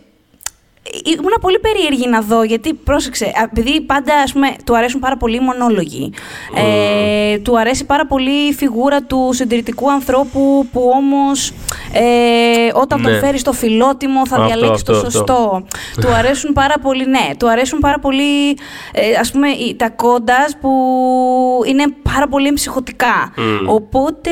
ήμουν πολύ περίεργη να δω, γιατί πρόσεξε, επειδή πάντα ας πούμε, του αρέσουν πάρα πολύ οι μονόλογοι. Ε, του αρέσει πάρα πολύ η φιγούρα του συντηρητικού ανθρώπου που όμως ε, όταν ναι. τον φέρεις στο φιλότιμο θα διαλέξεις το σωστό. του <laughs> αρέσουν πάρα πολύ, ναι, του αρέσουν πάρα πολύ ε, ας πούμε τα κόντας που είναι πάρα πολύ ψυχοτικά. Οπότε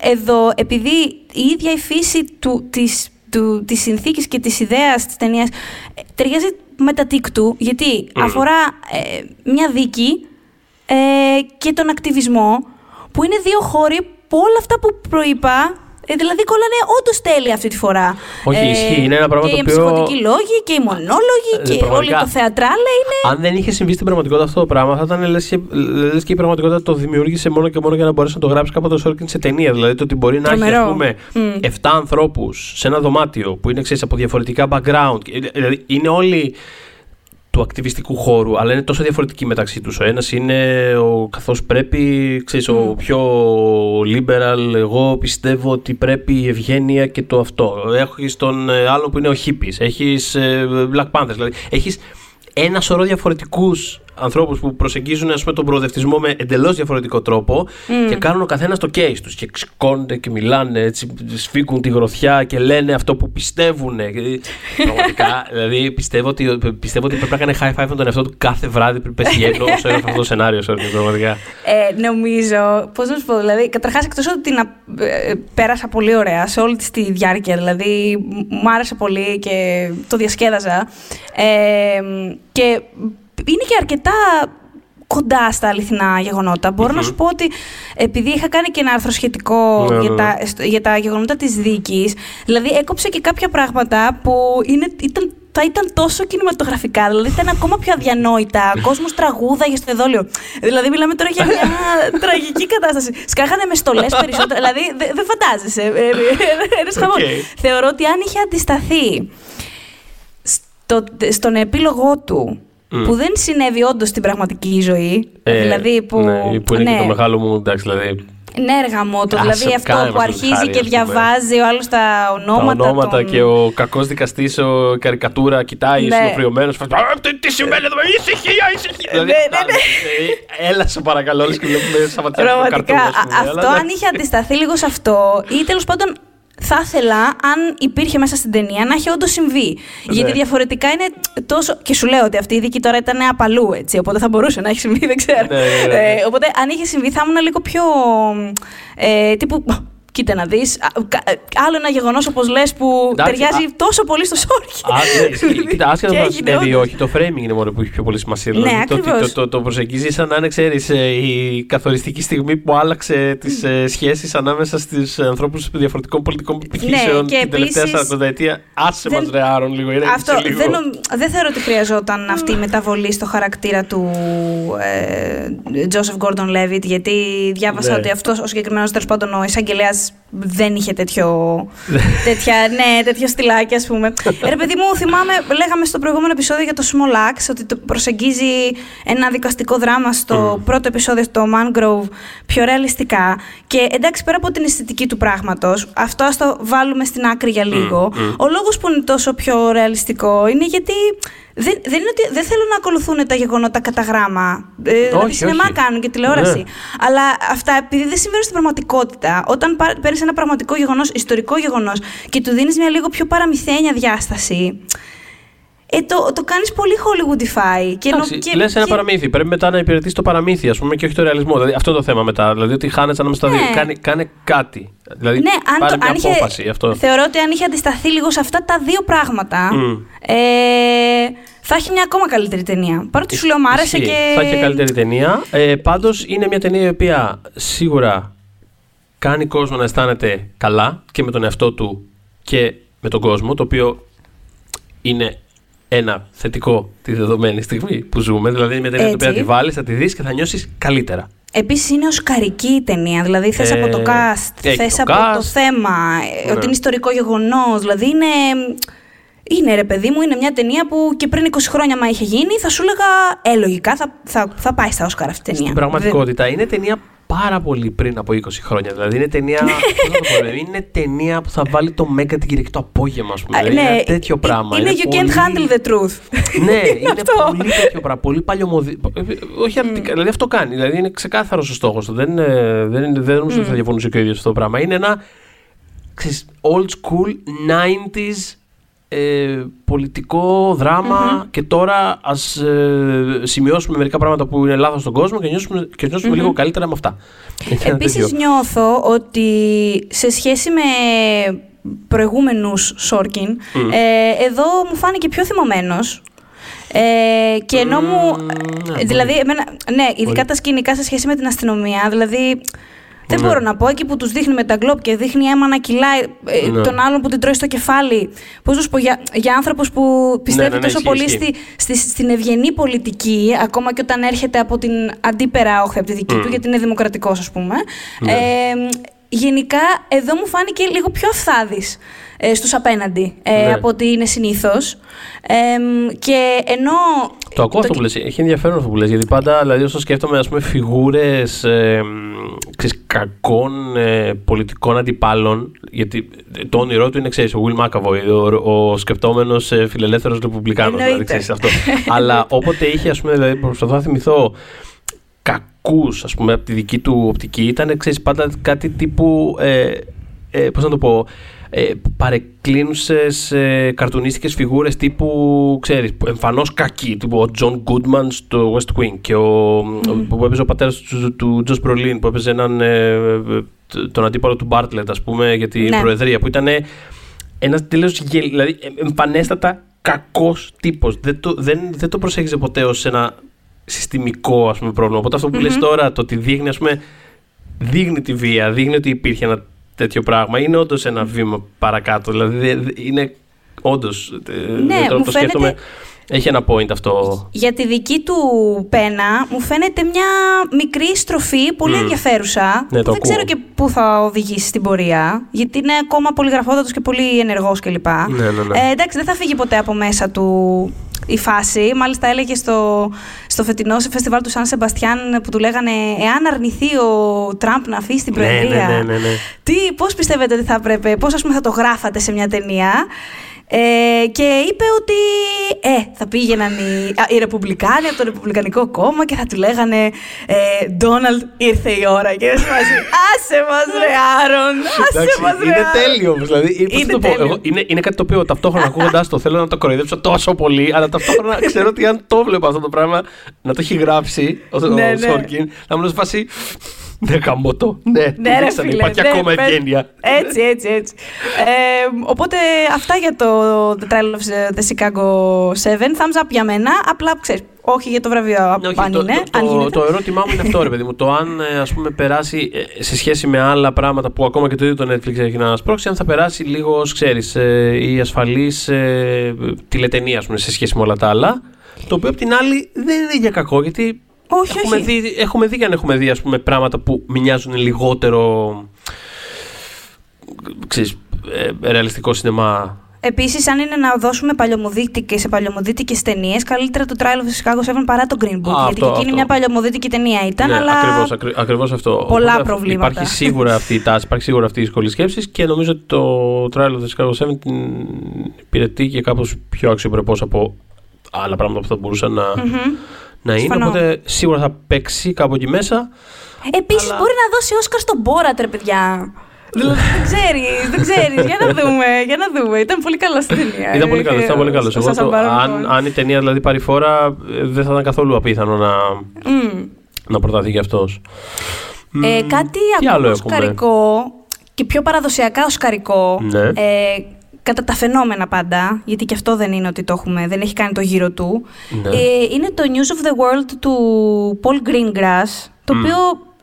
εδώ, επειδή η ίδια η φύση του, της του, της συνθήκης και της ιδέας της ταινίας ε, ταιριάζει με τα τικτού, γιατί αφορά ε, μια δίκη ε, και τον ακτιβισμό, που είναι δύο χώροι που όλα αυτά που προείπα ε, δηλαδή κολλάνε όντως τέλεια αυτή τη φορά. Όχι, ε, ισχύει. Είναι ένα πράγμα και το οποίο. Και οι ψυχοτικοί λόγοι και οι μονόλογοι ε, και όλη το θεατράλε είναι. Αν δεν είχε συμβεί στην πραγματικότητα αυτό το πράγμα, θα ήταν λες και, λες και η πραγματικότητα το δημιούργησε μόνο και μόνο για να μπορέσει να το γράψει κάποτε ο Σόρκιν σε ταινία. Δηλαδή το ότι μπορεί να έχει, ας πούμε, mm. 7 ανθρώπους σε ένα δωμάτιο που είναι ξέρεις, από διαφορετικά background. Δηλαδή είναι όλοι του ακτιβιστικού χώρου, αλλά είναι τόσο διαφορετικοί μεταξύ τους. Ο ένας είναι ο, καθώς πρέπει, ξέρεις, ο πιο liberal, εγώ πιστεύω ότι πρέπει η ευγένεια και το αυτό. Έχεις τον ε, άλλο που είναι ο hippies, έχεις ε, Black Panthers, δηλαδή έχεις ένα σωρό διαφορετικούς ανθρώπου που προσεγγίζουν ας πούμε, τον προοδευτισμό με εντελώ διαφορετικό τρόπο και κάνουν ο καθένα το case του. Και ξηκώνονται και μιλάνε, έτσι, σφίγγουν τη γροθιά και λένε αυτό που πιστεύουν. Πραγματικά, δηλαδή πιστεύω ότι, πιστεύω ότι πρέπει να κάνει high five με τον εαυτό του κάθε βράδυ πριν πέσει γέννο όσο έγραφε αυτό το σενάριο. πραγματικά. Ε, νομίζω, πώ να σου πω, δηλαδή, καταρχά εκτό ότι να, ε, πέρασα πολύ ωραία σε όλη τη διάρκεια, δηλαδή μου άρεσε πολύ και το διασκέδαζα. Ε, και είναι και αρκετά κοντά στα αληθινά γεγονότα. να σου πω ότι επειδή είχα κάνει και ένα άρθρο σχετικό ναι, για, ναι, τα, ναι. για τα γεγονότα της δίκης, δηλαδή έκοψε και κάποια πράγματα που είναι, ήταν θα ήταν τόσο κινηματογραφικά, δηλαδή ήταν ακόμα πιο αδιανόητα. <laughs> Κόσμος τραγούδαγε στο εδόλιο. Δηλαδή, μιλάμε τώρα για μια <laughs> τραγική κατάσταση. Σκάχανε με στολές περισσότερο. δηλαδή, δεν δε φαντάζεσαι. Ε, ε, ε, okay. Θεωρώ ότι αν είχε αντισταθεί στο, στον επίλογό του που δεν συνέβη όντως στην πραγματική ζωή. Ε, δηλαδή που. Ναι, που είναι ναι. και το μεγάλο μου, εντάξει, δηλαδή. Ναι, έργα το. Δηλαδή αυτό που αρχίζει και διαβάζει ο άλλος τα ονόματα. Τα ονόματα και ο κακός δικαστής, ο καρικατούρα, κοιτάει ναι. συνοφριωμένο. Τι σημαίνει εδώ, ησυχία, ησυχία. Δηλαδή, ναι, ναι, ναι. Δηλαδή, έλα σε παρακαλώ, όλες και βλέπουμε Σαββατιάνο Πραγματικά. Αυτό αν είχε αντισταθεί λίγο σε αυτό ή τέλος πάντων θα ήθελα, αν υπήρχε μέσα στην ταινία, να έχει όντως συμβεί. Ναι. Γιατί διαφορετικά είναι τόσο. Και σου λέω ότι αυτή η δίκη τώρα ήταν απαλού, έτσι. Οπότε θα μπορούσε να έχει συμβεί, δεν ξέρω. Ναι, ναι, ναι. ε, οπότε, αν είχε συμβεί, θα ήμουν λίγο πιο. Ε, τύπου Κοίτα να δεις. Ε, άλλο ένα γεγονός, όπως λες, που ταιριάζει τόσο πολύ στο Σόρχι. Ναι, <laughs> κοίτα, άσχετα να συνέβη ή όχι, το framing είναι μόνο που έχει πιο πολύ σημασία. Ναι, δηλαδή, το, το, το, το προσεγγίζεις σαν να είναι, ξέρεις, ε, η καθοριστική στιγμή που άλλαξε τις ε, σχέσεις ανάμεσα στου ανθρώπους διαφορετικών πολιτικών πεπιθήσεων ναι, την τελευταία 40 ετία. Άσε μας, ρε Άρον, λίγο. Είναι αυτό, δεν, δεν θεωρώ ότι χρειαζόταν αυτή η μεταβολή στο χαρακτήρα του Τζόσεφ Γκόρντον Λέβιτ, γιατί διάβασα ναι. ότι αυτός ο συγκεκριμένος τέλος πάντων ο εισαγγελέας δεν είχε τέτοιο, τέτοια, ναι, τέτοιο στυλάκι, ας πούμε. Ε, ρε παιδί μου, θυμάμαι, λέγαμε στο προηγούμενο επεισόδιο για το Small Axe, ότι το προσεγγίζει ένα δικαστικό δράμα στο πρώτο επεισόδιο, στο Mangrove, πιο ρεαλιστικά. Και εντάξει, πέρα από την αισθητική του πράγματος, αυτό ας το βάλουμε στην άκρη για λίγο. Ο λόγος που είναι τόσο πιο ρεαλιστικό είναι γιατί δεν, δεν είναι ότι δεν θέλουν να ακολουθούν τα γεγονότα κατά γράμμα. Ε, δηλαδή, σινεμά κάνουν και τηλεόραση. Ναι. Αλλά αυτά, επειδή δεν συμβαίνουν στην πραγματικότητα, όταν παίρνεις ένα πραγματικό γεγονός, ιστορικό γεγονός και του δίνεις μια λίγο πιο παραμυθένια διάσταση. Ε, το, το κάνεις πολύ Hollywoodify. Και, και, λες ένα παραμύθι. Πρέπει μετά να υπηρετήσει το παραμύθι, ας πούμε, και όχι το ρεαλισμό. Δηλαδή, αυτό το θέμα μετά. Δηλαδή, ότι χάνεσαι ανάμεσα στα δύο. Ναι. Κάνε, κάνε κάτι. Δηλαδή, ναι, αν πάρε το, μια αν απόφαση. Είχε, αυτό. Θεωρώ ότι αν είχε αντισταθεί λίγο σε αυτά τα δύο πράγματα. Mm. Ε, θα έχει μια ακόμα καλύτερη ταινία. Παρότι σου λέω, μου άρεσε και. Θα έχει καλύτερη ταινία. Ε, Πάντως, είναι μια ταινία η οποία σίγουρα κάνει κόσμο να αισθάνεται καλά και με τον εαυτό του και με τον κόσμο, το οποίο είναι ένα θετικό τη δεδομένη στιγμή που ζούμε. Δηλαδή είναι μια ταινία που θα τη βάλεις, θα τη δεις και θα νιώσεις καλύτερα. Επίσης είναι οσκαρική η ταινία. Δηλαδή θες Ε, από το cast, έχει θες το από cast. το θέμα, ε, Ναι. ότι είναι ιστορικό γεγονός. Δηλαδή είναι. Είναι ρε παιδί μου, είναι μια ταινία που και πριν 20 χρόνια, μα είχε γίνει, θα σου έλεγα ε, λογικά θα, θα, θα πάει στα Όσκαρ αυτή η ταινία. Στην πραγματικότητα είναι ταινία πάρα πολύ πριν από 20 χρόνια. Δηλαδή είναι ταινία. πώς να το πω, ρε, είναι ταινία που θα βάλει το Μέγκα την Κυριακή το απόγευμα, ας πούμε. Α, Δηλαδή, ναι, είναι τέτοιο πράγμα. Είναι, you πολύ- can't handle the truth. Ναι, <laughs> είναι αυτό. πολύ τέτοιο πράγμα. Πολύ παλιωμοδί. Όχι, αρνητικά, δηλαδή αυτό κάνει. Δηλαδή είναι ξεκάθαρος ο στόχος του. Δεν, ε, δεν, είναι- δεν νομίζω ότι θα διαφωνούσε και ο ίδιος αυτό το πράγμα. Είναι ένα ξέρεις, old school 90s ε, πολιτικό δράμα και τώρα ας ε, σημειώσουμε μερικά πράγματα που είναι λάθος στον κόσμο και νιώσουμε, και νιώσουμε λίγο καλύτερα με αυτά. <laughs> Είναι ένα Επίσης τέτοιο. νιώθω ότι σε σχέση με προηγούμενους Σόρκιν, ε, εδώ μου φάνηκε πιο θυμωμένος. Ε, και ενώ μου. ναι, δηλαδή, εμένα, ναι, ειδικά τα σκηνικά σε σχέση με την αστυνομία. Δηλαδή, δεν Ναι. μπορώ να πω εκεί που τους δείχνει με τα γκλόπ και δείχνει αίμα να κυλάει ε, Ναι. τον άλλον που την τρώει στο κεφάλι. Πώς να σου πω, για, για άνθρωπου που πιστεύει ναι, ναι, τόσο ισχύει, πολύ ισχύει. στη, στη, στην ευγενή πολιτική, ακόμα και όταν έρχεται από την αντίπερα όχθη, από τη δική του, γιατί είναι δημοκρατικός, ας πούμε. Ναι. Ε, γενικά, εδώ μου φάνηκε λίγο πιο αυθάδης ε, στους απέναντι ε, Ναι. από ότι είναι συνήθως. Ε, και ενώ... Το ακούω αυτό που λες. Έχει ενδιαφέρον αυτό που λες. Γιατί πάντα, δηλαδή, όσο σκέφτομαι, ας πούμε, φιγούρες ε, ξέρεις, κακών ε, πολιτικών αντιπάλων, γιατί το όνειρό του είναι, ξέρεις, ο Will McAvoy, ο, ο σκεπτόμενος ε, φιλελεύθερος ρεπουμπλικάνος, δηλαδή, Εννοείται. ξέρεις αυτό. Αλλά όποτε είχε, ας πούμε, δηλαδή, προσπαθώ να θυμηθώ κακούς, ας πούμε, από τη δική του οπτική, ήταν, ξέρεις, πάντα κάτι τύπου, ε, ε, πώς να το πω, ε, παρεκκλίνουσες ε, καρτουνίστικες φιγούρες τύπου, ξέρεις, εμφανώς κακοί, τύπου ο Τζον Γκούντμαν στο West Wing και ο, που έπαιζε ο πατέρας του, του Τζος Μπρολίν, που έπαιζε έναν, ε, ε, τον αντίπαλο του Μπάρτλετ, ας πούμε, για την Ναι. Προεδρία, που ήταν ένας τελείως γελ, δηλαδή ε, εμφανέστατα κακός τύπος. Δεν το, δεν, δεν το προσέγγιζε ποτέ ως ένα συστημικό ας πούμε, πρόβλημα. Οπότε αυτό που λες τώρα, το ότι δείχνει, ας πούμε, δείχνει τη βία, δείχνει ότι υπήρχε ένα τέτοιο πράγμα, είναι όντως ένα βήμα παρακάτω. Δηλαδή δε- δε- είναι όντως. Ναι, το, μου το σκέφτομαι. φαίνεται- Έχει ένα point αυτό. Για τη δική του πένα μου φαίνεται μια μικρή στροφή, πολύ Μμ. ενδιαφέρουσα. Ναι, που το δεν ξέρω ακούω. και πού θα οδηγήσει στην πορεία, γιατί είναι ακόμα πολύ γραφότατος και πολύ ενεργός κλπ. Ναι, ναι, ναι. Ε, εντάξει, δεν θα φύγει ποτέ από μέσα του η φάση. Μάλιστα έλεγε στο, στο φετινό σε φεστιβάλ του Σαν Σεμπαστιάν που του λέγανε εάν αρνηθεί ο Τραμπ να αφήσει την Ναι, ναι, Προεδρία. ναι, ναι, ναι. Τι, πώς πιστεύετε ότι θα έπρεπε, πώς ας πούμε θα το γράφατε σε μια ταινία. Ε, και είπε ότι ε, θα πήγαιναν οι, α, οι Ρεπουμπλικάνοι από το Ρεπουμπλικανικό κόμμα και θα του λέγανε ε, Ντόναλντ ήρθε η ώρα και σε φάση άσε μας ρε Άρον, άσε Εντάξει, μας ρε είναι Άρον». τέλειο όμως, Δηλαδή, πώς Είναι να το πω, τέλειο. εγώ, είναι, είναι κάτι το οποίο ταυτόχρονα ακούγοντά το θέλω να το κοροϊδέψω τόσο πολύ, αλλά ταυτόχρονα <laughs> ξέρω ότι αν το βλέπω αυτό το πράγμα να το έχει γράψει ο, ο Ναι, ναι. Σόρκιν, να μου είναι σε φάση. Ναι, γαμώ το. Ναι, Ναι, ρε δείξανε, φίλε. Υπάρχει ναι, ακόμα πες- ευγένεια. Έτσι, έτσι, έτσι. Ε, οπότε αυτά για το The Trial of the Chicago 7. Thumbs up για μένα. Απλά ξέρεις, όχι για το βραβείο Ναι, όχι, αν το, είναι. το, αν το, γίνεται. το ερώτημά μου είναι αυτό, ρε παιδί μου. Το αν ε, ας πούμε περάσει ε, σε σχέση με άλλα πράγματα που ακόμα και το ίδιο το Netflix έχει να σπρώξει, αν θα περάσει λίγο ως ξέρεις, ε, η ασφαλής ε, τηλετενία ας πούμε, σε σχέση με όλα τα άλλα. Το οποίο απ' την άλλη δεν είναι για κακό, γιατί όχι, έχουμε, όχι. δει, έχουμε δει και αν έχουμε δει ας πούμε, πράγματα που μοιάζουν λιγότερο ξέρεις, ε, ρεαλιστικό σινεμά. Επίσης, αν είναι να δώσουμε παλιωμοδίτικες σε παλιωμοδίτικες ταινίες, καλύτερα το Trial of the Chicago 7 παρά το Green Book. Α, γιατί αυτό, και εκείνη αυτό. μια παλιωμοδίτικη ταινία ήταν, ναι, αλλά. ακριβώς, ακρι- ακριβώς αυτό. πολλά Οπότε προβλήματα. Υπάρχει σίγουρα αυτή η τάση, υπάρχει σίγουρα αυτή η δυσκολή σκέψης και νομίζω ότι το Trial of the Chicago 7 την υπηρετεί και κάπως πιο αξιοπρεπώς από άλλα πράγματα που θα μπορούσαν να, Μμμ. Να είναι. Συμφωνώ. Οπότε σίγουρα θα παίξει κάπου εκεί μέσα. Επίσης, Αλλά- μπορεί να δώσει Όσκαρ στον Μπόρατ, ρε παιδιά. Δηλαδή, δεν ξέρεις, δεν ξέρεις. για να δούμε, για να δούμε. Ήταν πολύ καλό στην ταινία. Ήταν πολύ καλό. Ήταν πολύ καλός. Σας Εγώ το, αμπάρω, αν, λοιπόν. αν η ταινία δηλαδή πάρει φόρα, ε, δεν θα ήταν καθόλου απίθανο να, Μμ. να προταθεί κι αυτός. Ε, κάτι τι άλλο ακόμα έχουμε; οσκαρικό και πιο παραδοσιακά οσκαρικό. Ναι. Ε, κατά τα φαινόμενα πάντα, γιατί και αυτό δεν είναι ότι το έχουμε, δεν έχει κάνει το γύρο του. Ναι. Ε, είναι το News of the World του Paul Greengrass, το Μμ. οποίο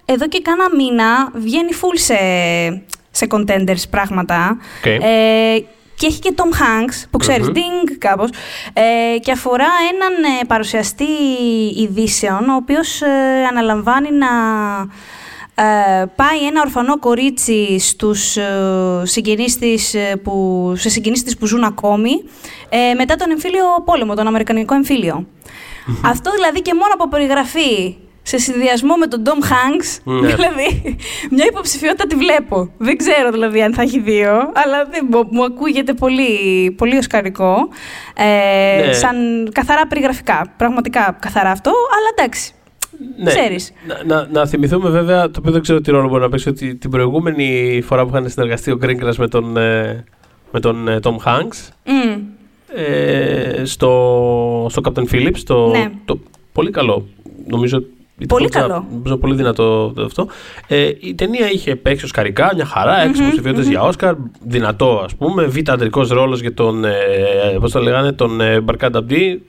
εδώ και κάνα μήνα βγαίνει full σε, σε contenders πράγματα. Οκ. Ε, και έχει και Tom Hanks, που ξέρεις, ding κάπως, ε, και αφορά έναν ε, παρουσιαστή ειδήσεων, ο οποίος ε, αναλαμβάνει να ε, πάει ένα ορφανό κορίτσι στους ε, συγγενείς της, ε, που, σε συγγενείς της που ζουν ακόμη, ε, μετά τον εμφύλιο πόλεμο, τον Αμερικανικό εμφύλιο. Αυτό δηλαδή και μόνο από περιγραφή σε συνδυασμό με τον Tom Hanks, Ναι. δηλαδή μια υποψηφιότητα τη βλέπω. Δεν ξέρω δηλαδή αν θα έχει δύο, αλλά δεν, μου- μου ακούγεται πολύ, πολύ οσκαρικό. Ε, Ναι. Σαν καθαρά περιγραφικά. Πραγματικά καθαρά αυτό, αλλά εντάξει. Ναι. Ξέρεις. Να, να, να θυμηθούμε βέβαια, το οποίο δεν ξέρω τι ρόλο μπορεί να παίξει, ότι την προηγούμενη φορά που είχαν συνεργαστεί ο Γκρίνγκρας με τον, ε, με τον ε, Tom Hanks, Μμ. ε, στο, στο Captain Phillips, το, Ναι. το πολύ καλό, νομίζω ήταν Πολύ πολύ, καλό. Νομίζω πολύ δυνατό αυτό. Ε, η ταινία είχε παίξει οσκαρικά, μια χαρά, έξι Μμμ, υποψηφιότητες για Όσκαρ, δυνατό ας πούμε, β' αντρικός ρόλος για τον, ε, πώς το λέγανε, τον ε, Μπαρκάντα Μπτή.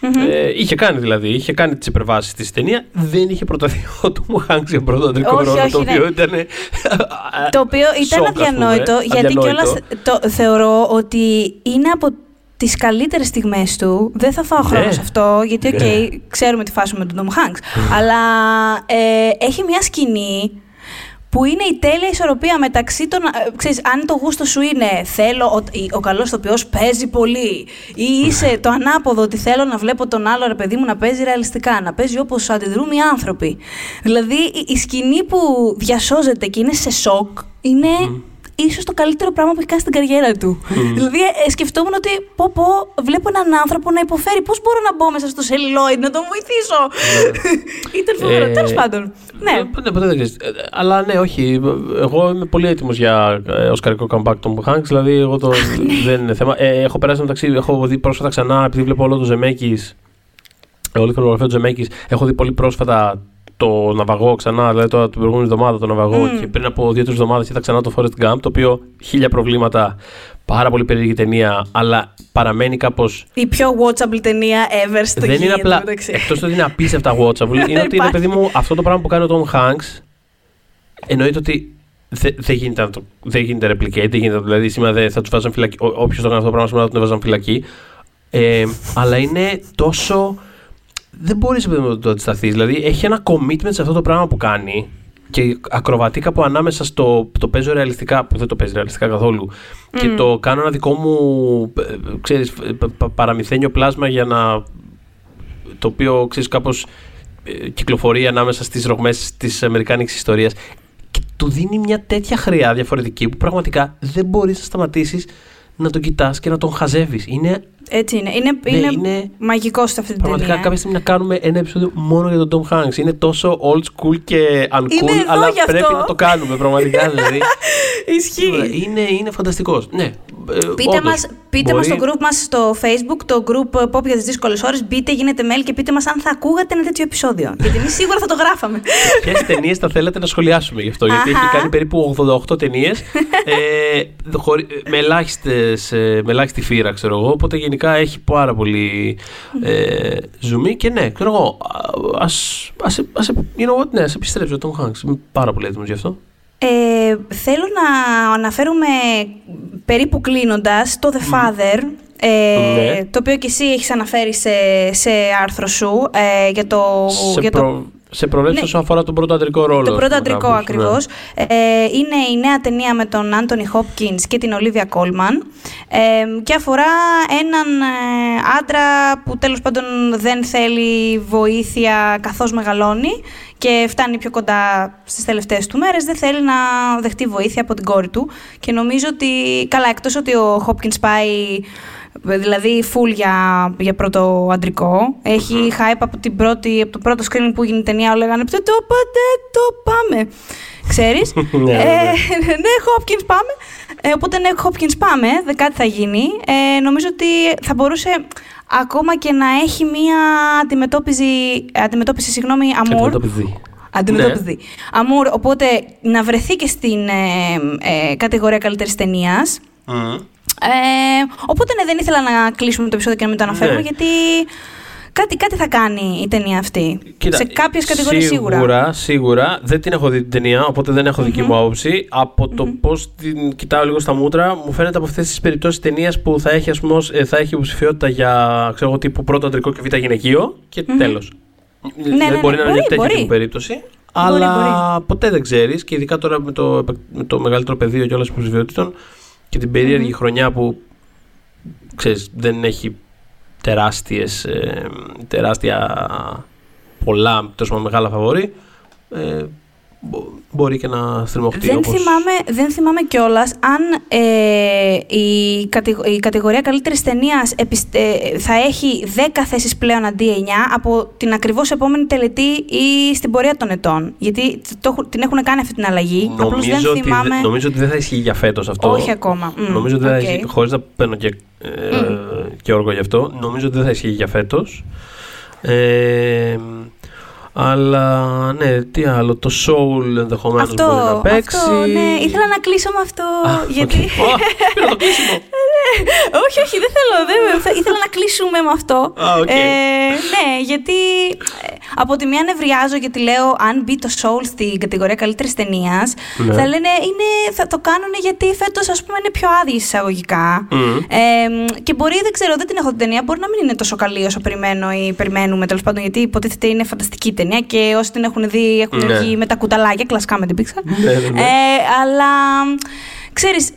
Ε, είχε κάνει δηλαδή, είχε κάνει τις υπερβάσεις της ταινία. Δεν είχε προταθεί <laughs> ο Τόμ Χάγκ για πρώτο αντρικό Όχι, ρόλο. όχι, το ναι. οποίο ήταν. Το οποίο ήταν σοκ, ας πούμε, αδιανόητο, γιατί αδιανόητο. κιόλας το, θεωρώ ότι είναι από τις καλύτερες στιγμές του. Δεν θα φάω χρόνο Ναι. σε αυτό, γιατί οκ, Ναι. ξέρουμε τη φάση με τον Tom Hanks. αλλά ε, έχει μια σκηνή που είναι η τέλεια ισορροπία μεταξύ των. ε, Ξέρεις, αν το γούστο σου είναι θέλω ο, ο καλός ηθοποιός παίζει πολύ, ή είσαι το ανάποδο ότι θέλω να βλέπω τον άλλο ρε παιδί μου να παίζει ρεαλιστικά, να παίζει όπως αντιδρούν οι άνθρωποι. Δηλαδή η, η σκηνή που διασώζεται και είναι σε σοκ είναι ίσως το καλύτερο πράγμα που έχει κάνει στην καριέρα του. Δηλαδή ε, σκεφτόμουν ότι πω πω βλέπω έναν άνθρωπο να υποφέρει. Πώς μπορώ να μπω μέσα στο celluloid να τον βοηθήσω; <laughs> Ήταν φοβερό. Ε, Τέλος πάντων. Ναι. Ε, Ποτέ, ποτέ δεν ξέρεις. Ε, Αλλά ναι, όχι. Εγώ είμαι πολύ έτοιμος για ε, οσκαρικό comeback των Hanks. Δηλαδή, εγώ το, <laughs> δεν είναι θέμα. Ε, έχω περάσει μεταξύ. Έχω δει πρόσφατα ξανά, επειδή βλέπω όλο το Ζεμέκης. Όλη την φωτογραφία του Ζεμέκης. Έχω δει πολύ πρόσφατα το Ναυαγό ξανά, δηλαδή τώρα την προηγούμενη εβδομάδα το Ναυαγό Μμ. και πριν από δύο-τρεις εβδομάδες είδα ξανά το Forest Gump, το οποίο χίλια προβλήματα, πάρα πολύ περίεργη ταινία, αλλά παραμένει κάπω Η πιο watchable ταινία ever στο δεν γη, είναι εν τω απλά. μεταξύ. Εκτός ότι είναι απίστευτα watchable, είναι <laughs> ότι είναι Υπάρχει. παιδί μου αυτό το πράγμα που κάνει ο Tom Hanks. Εννοείται ότι δεν δεν γίνεται, να το- δεν γίνεται replicate, δεν γίνεται, δηλαδή σήμερα δεν θα τους βάζαν φυλακή. Όποιος το κάνει αυτό το πράγμα σήμερα θα τον έβαζαν φυλακή. Ε, αλλά είναι τόσο. Δεν μπορείς να το αντισταθείς. Δηλαδή έχει ένα commitment σε αυτό το πράγμα που κάνει και ακροβατεί κάπου ανάμεσα στο το παίζω ρεαλιστικά, που δεν το παίζει ρεαλιστικά καθόλου, και το κάνω ένα δικό μου ε, ξέρεις, ε, πα- πα- παραμυθένιο πλάσμα για να το οποίο ξέρεις κάπως ε, κυκλοφορεί ανάμεσα στις ρογμές της αμερικάνικης ιστορίας και του δίνει μια τέτοια χρειά διαφορετική που πραγματικά δεν μπορείς να σταματήσεις να τον κοιτάς και να τον χαζεύεις. Είναι Έτσι είναι. Είναι, Ναι, είναι, είναι- μαγικό σε αυτή την πραγματικά ταινία. κάποια στιγμή να κάνουμε ένα επεισόδιο μόνο για τον Tom Hanks. Είναι τόσο old school και uncool, Είμαι εδώ αλλά γι' αυτό. πρέπει να το κάνουμε πραγματικά δηλαδή. <laughs> Ισχύει. είναι, είναι φανταστικός. Ναι, ε, Πείτε όντως, μας, πείτε μας μπορεί- στο group μας στο facebook, το group Pop για τις δύσκολες ώρες. Μπείτε, γίνετε mail και πείτε μας αν θα ακούγατε ένα τέτοιο επεισόδιο. <laughs> Γιατί εμείς σίγουρα θα το γράφαμε. <laughs> Ποιες ταινίες θα θέλετε να σχολιάσουμε γι' αυτό, Γιατί Αχα. έχει κάνει περίπου 88 ταινίες. ε, χωρί- με, ελάχιστες, ε, με ελάχιστη φύρα, ξέρω εγώ. Οπότε γενικά έχει πάρα πολύ ε, ζουμί. Και ναι, ξέρω εγώ. Α ας, ας, you know what, ναι, ας επιστρέψω ο Tom Hanks. Είμαι πάρα πολύ έτοιμος γι' αυτό. Ε, θέλω να αναφέρουμε περίπου κλείνοντας το The Father, ε, Ναι. το οποίο και εσύ έχεις αναφέρει σε, σε άρθρο σου ε, για το... σε, για το προ, σε προβλέψεις Ναι. όσον αφορά τον πρώτο αντρικό ρόλο. Το ας πρώτο πούμε, αντρικό κάπως, ακριβώς. ναι. Ε, είναι η νέα ταινία με τον Άντωνι Χόπκινς και την Ολίβια Κόλμαν ε, και αφορά έναν ε, άντρα που τέλος πάντων δεν θέλει βοήθεια καθώς μεγαλώνει και φτάνει πιο κοντά στις τελευταίες του μέρες, δεν θέλει να δεχτεί βοήθεια από την κόρη του και νομίζω ότι, καλά, εκτός ότι ο Χόπκινς πάει Δηλαδή, full για, για πρώτο αντρικό. Έχει hype από, την πρώτη, από το πρώτο screening που γίνει η ταινία. Όλοι λέγανε Δεν το πάτε, το πάμε. Ξέρεις; <laughs> Ναι, ε, ναι. <laughs> ναι, Hopkins πάμε. Ε, οπότε, ναι, Hopkins πάμε. Δεν κάτι θα γίνει. Ε, νομίζω ότι θα μπορούσε ακόμα και να έχει μία αντιμετώπιση, αντιμετώπιση συγγνώμη, αμούρ. Αντιμετωπιζεί. Αντιμετωπιζεί. Αμούρ, οπότε να βρεθεί και στην ε, ε, κατηγορία καλύτερης ταινίας. Μμμ. Ε, οπότε ναι, δεν ήθελα να κλείσουμε το επεισόδιο και να μην το αναφέρουμε, Ναι. γιατί Κάτι, κάτι θα κάνει η ταινία αυτή. Κοίτα, σε κάποιες κατηγορίες σίγουρα. Σίγουρα, σίγουρα. Δεν την έχω δει την ταινία, οπότε δεν έχω δική μου άποψη. Από το πώς την κοιτάω λίγο στα μούτρα, μου φαίνεται από αυτές τις περιπτώσεις ταινίας που θα έχει, ας πούμε, ως- ε, θα έχει υποψηφιότητα για ξέρω, εγώ, τύπου πρώτο αντρικό και β' γυναικείο και τέλος. ναι, ναι. Μπορεί να είναι Μπορεί, τέτοια μπορεί. τύπου περίπτωση. Μπορεί, αλλά ποτέ δεν ξέρεις και ειδικά τώρα με το, με το μεγαλύτερο πεδίο κιόλας υποψηφιότητων και την περίεργη χρονιά που ξέρεις, δεν έχει τεράστιες, ε, τεράστια πολλά, τόσο πάντων, μεγάλα φαβόρη, ε, μπο- μπορεί και να στριμωχτεί Δεν όπως... θυμάμαι, δεν θυμάμαι κιόλας αν ε, η, κατηγο- η κατηγορία καλύτερης ταινίας θα έχει 10 θέσεις πλέον αντί 9 από την ακριβώς επόμενη τελετή ή στην πορεία των ετών. Γιατί το, έχουν- την έχουν κάνει αυτή την αλλαγή. Απλώς Νομίζω, δεν ότι, θυμάμαι. δε- νομίζω ότι δεν θα ισχύει για φέτος αυτό. Όχι ακόμα. Μμ, Νομίζω ότι δεν οκ. θα ισχύει, χωρίς να παίρνω και, ε, και όρκο γι' αυτό, νομίζω ότι δεν θα ισχύει για φέτος. Ε, αλλά ναι, τι άλλο, το Soul ενδεχομένως Αυτό, μπορεί να παίξει. αυτό, ναι, ήθελα να κλείσω με αυτό. Α, γιατί... οκ. Ω, πήρα το κλείσιμο. <laughs> όχι, όχι, δεν θέλω. Δεν, θα- ήθελα να κλείσουμε με αυτό. Α, οκ. ε, ναι, γιατί ε, από τη μία νευριάζω γιατί λέω αν μπει το Soul στην κατηγορία καλύτερης ταινίας, Ναι. θα λένε είναι, θα το κάνουν γιατί φέτος ας πούμε είναι πιο άδειες εισαγωγικά. Μμμ. Ε, και μπορεί, δεν ξέρω, δεν την έχω την ταινία. Μπορεί να μην είναι τόσο καλή όσο περιμένω ή περιμένουμε τέλος πάντων, γιατί υποτίθεται είναι φανταστική ταινία και όσοι την έχουν δει έχουν Ναι. βγει με τα κουταλάκια, κλασικά με την Pixar. Ναι, ναι, ναι. Ε, αλλά ξέρεις, ε,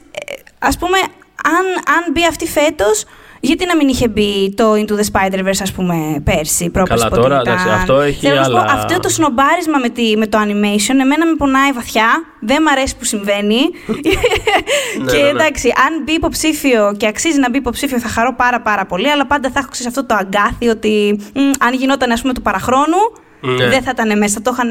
ας πούμε, αν, αν μπει αυτή φέτος, γιατί να μην είχε μπει το Into the Spider-Verse, ας πούμε, πέρσι, πρόπερσι, Καλά, πότε τώρα, ήταν. εντάξει, αυτό έχει Θέλω να σου πω, άλλα- αυτό το σνομπάρισμα με, τη, με το animation, εμένα με πονάει βαθιά, δεν μ' αρέσει που συμβαίνει. <laughs> και ναι, ναι. εντάξει, αν μπει υποψήφιο και αξίζει να μπει υποψήφιο, θα χαρώ πάρα πάρα πολύ, αλλά πάντα θα έχω ξέρεις, αυτό το αγκάθι ότι μ, αν γινόταν, ας πούμε, του παραχρόνου, Ναι. δεν θα ήταν μέσα. Θα το είχαν,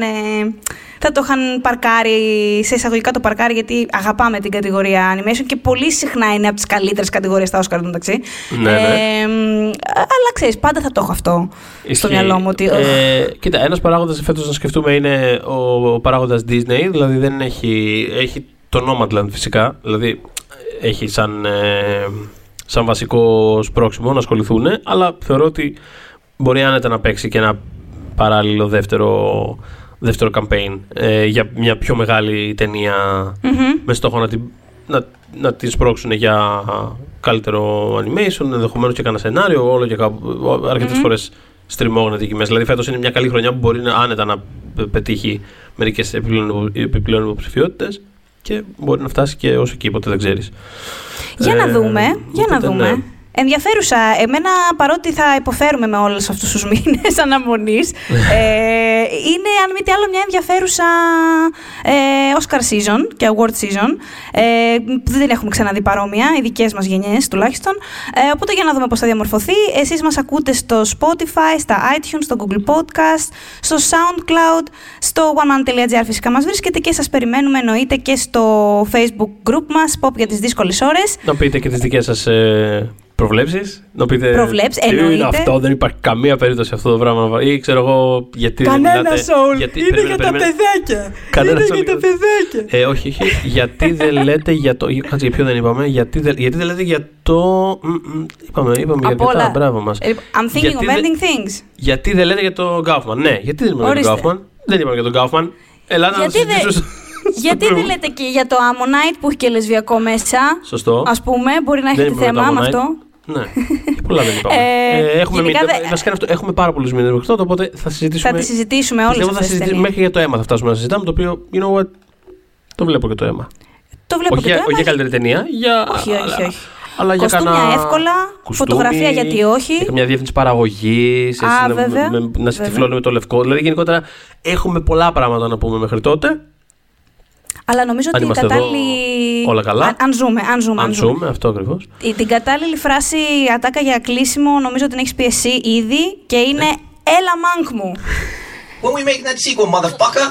θα το είχαν παρκάρει, σε εισαγωγικά το παρκάρει, γιατί αγαπάμε την κατηγορία animation και πολύ συχνά είναι από τις καλύτερες κατηγορίες στα Oscar μεταξύ. Ναι, ναι. Ε, μ, αλλά ξέρεις, πάντα θα το έχω αυτό στο Ισχύει. μυαλό μου. Ότι, Ε, κοίτα, ένας παράγοντας φέτο να σκεφτούμε είναι ο, ο παράγοντας Disney. Δηλαδή δεν έχει, έχει το Nomadland φυσικά. Δηλαδή έχει σαν, ε, σαν βασικό σπρόξιμο να ασχοληθούν. Αλλά θεωρώ ότι μπορεί άνετα να παίξει και ένα παράλληλο δεύτερο, δεύτερο campaign ε, για μια πιο μεγάλη ταινία Μμμ. με στόχο να την, να, να την σπρώξουν για καλύτερο animation, ενδεχομένως και κανένα σενάριο, όλο και κάπου. αρκετες φορές στριμώγεται εκεί μέσα. Δηλαδή φέτος είναι μια καλή χρονιά που μπορεί να, άνετα να πε- πετύχει μερικές επιπλέον, επιπλέον υποψηφιότητες και μπορεί να φτάσει και όσο εκεί, ποτέ δεν ξέρεις. Για να Ε, δούμε. Για να οπότε, δούμε. ναι. Ενδιαφέρουσα. Εμένα, παρότι θα υποφέρουμε με όλους αυτούς τους μήνες αναμονής, ε, είναι, αν μη τι άλλο, μια ενδιαφέρουσα ε, Oscar season και award season. Ε, δεν την έχουμε ξαναδεί παρόμοια, οι δικές μας γενιές τουλάχιστον. Ε, οπότε για να δούμε πώς θα διαμορφωθεί. Εσείς μας ακούτε στο Spotify, στα iTunes, στο Google Podcast, στο SoundCloud, στο oneman.gr φυσικά μας βρίσκεται και σας περιμένουμε εννοείται και στο Facebook group μας, Pop για τις δύσκολες ώρες. Να πείτε και τις δικές σας ε, προβλέψεις; Να πείτε Προβλέψεις, τι είναι εννοείται. αυτό, δεν υπάρχει καμία περίπτωση αυτό το πράγμα. να βα- Ή ξέρω εγώ γιατί δεν Κανένα μιλάτε. soul. γιατί- είναι περίμενε, για τα περίμενε. παιδάκια. Κανένα είναι soul. για τα παιδάκια. Ε, όχι, όχι. γιατί δεν λέτε για το. για- Κάτσε, για ποιο δεν είπαμε; Γιατί δεν, γιατί δεν λέτε για το. μ, μ, είπαμε, είπαμε για Απ' αρκετά. όλα. Μπράβο μας. Ε, I'm thinking Γιατί of δεν- ending things. Γιατί δεν λέτε για τον Γκάουφμαν. Ναι, γιατί δεν είπαμε για τον Ορίστε. Γκάουφμαν. Δεν είπαμε για τον Γκάουφμαν. Ελάτε να Γιατί δεν- συζητήσουμε. Γιατί δεν λέτε και για το Ammonite που έχει και λεσβιακό μέσα; Σωστό. Α πούμε, μπορεί να Δεν έχετε είπαμε για το θέμα με Ammonite. αυτό. Ναι, πολλά δεν είπαμε. Ε, Ε, έχουμε, γενικά μείνει- δε- βασικά είναι αυτό, έχουμε πάρα πολλούς μήνε μέχρι τότε, οπότε θα συζητήσουμε. Θα τη συζητήσουμε όλες Πιστεύω θα αυτές τις συζητήσουμε μέχρι για το αίμα θα φτάσουμε να συζητάμε. Το οποίο, you know what, το βλέπω και το αίμα. Το βλέπω όχι, και για, το όχι για αίμα. καλύτερη ταινία, για. Όχι, όχι, αλλά- όχι. Αλλά για Κοστούμια κανένα εύκολα, κουστούμι, φωτογραφία γιατί όχι. Για μια διεύθυνση παραγωγής, Α, βέβαια, να, να βέβαια. στυφλώνει με το λευκό. Δηλαδή γενικότερα έχουμε πολλά πράγματα να πούμε μέχρι τότε. Αλλά νομίζω Αν ότι η είμαστε εδώ κατάλληλη. Όλα καλά; Αν, αν ζούμε, αν ζούμε. Αν ζούμε, αυτό ακριβώς. Η- Την κατάλληλη φράση ατάκα για κλείσιμο νομίζω την έχεις πει εσύ ήδη και είναι Έλα μάνκ μου. When we making that sequel, motherfucker?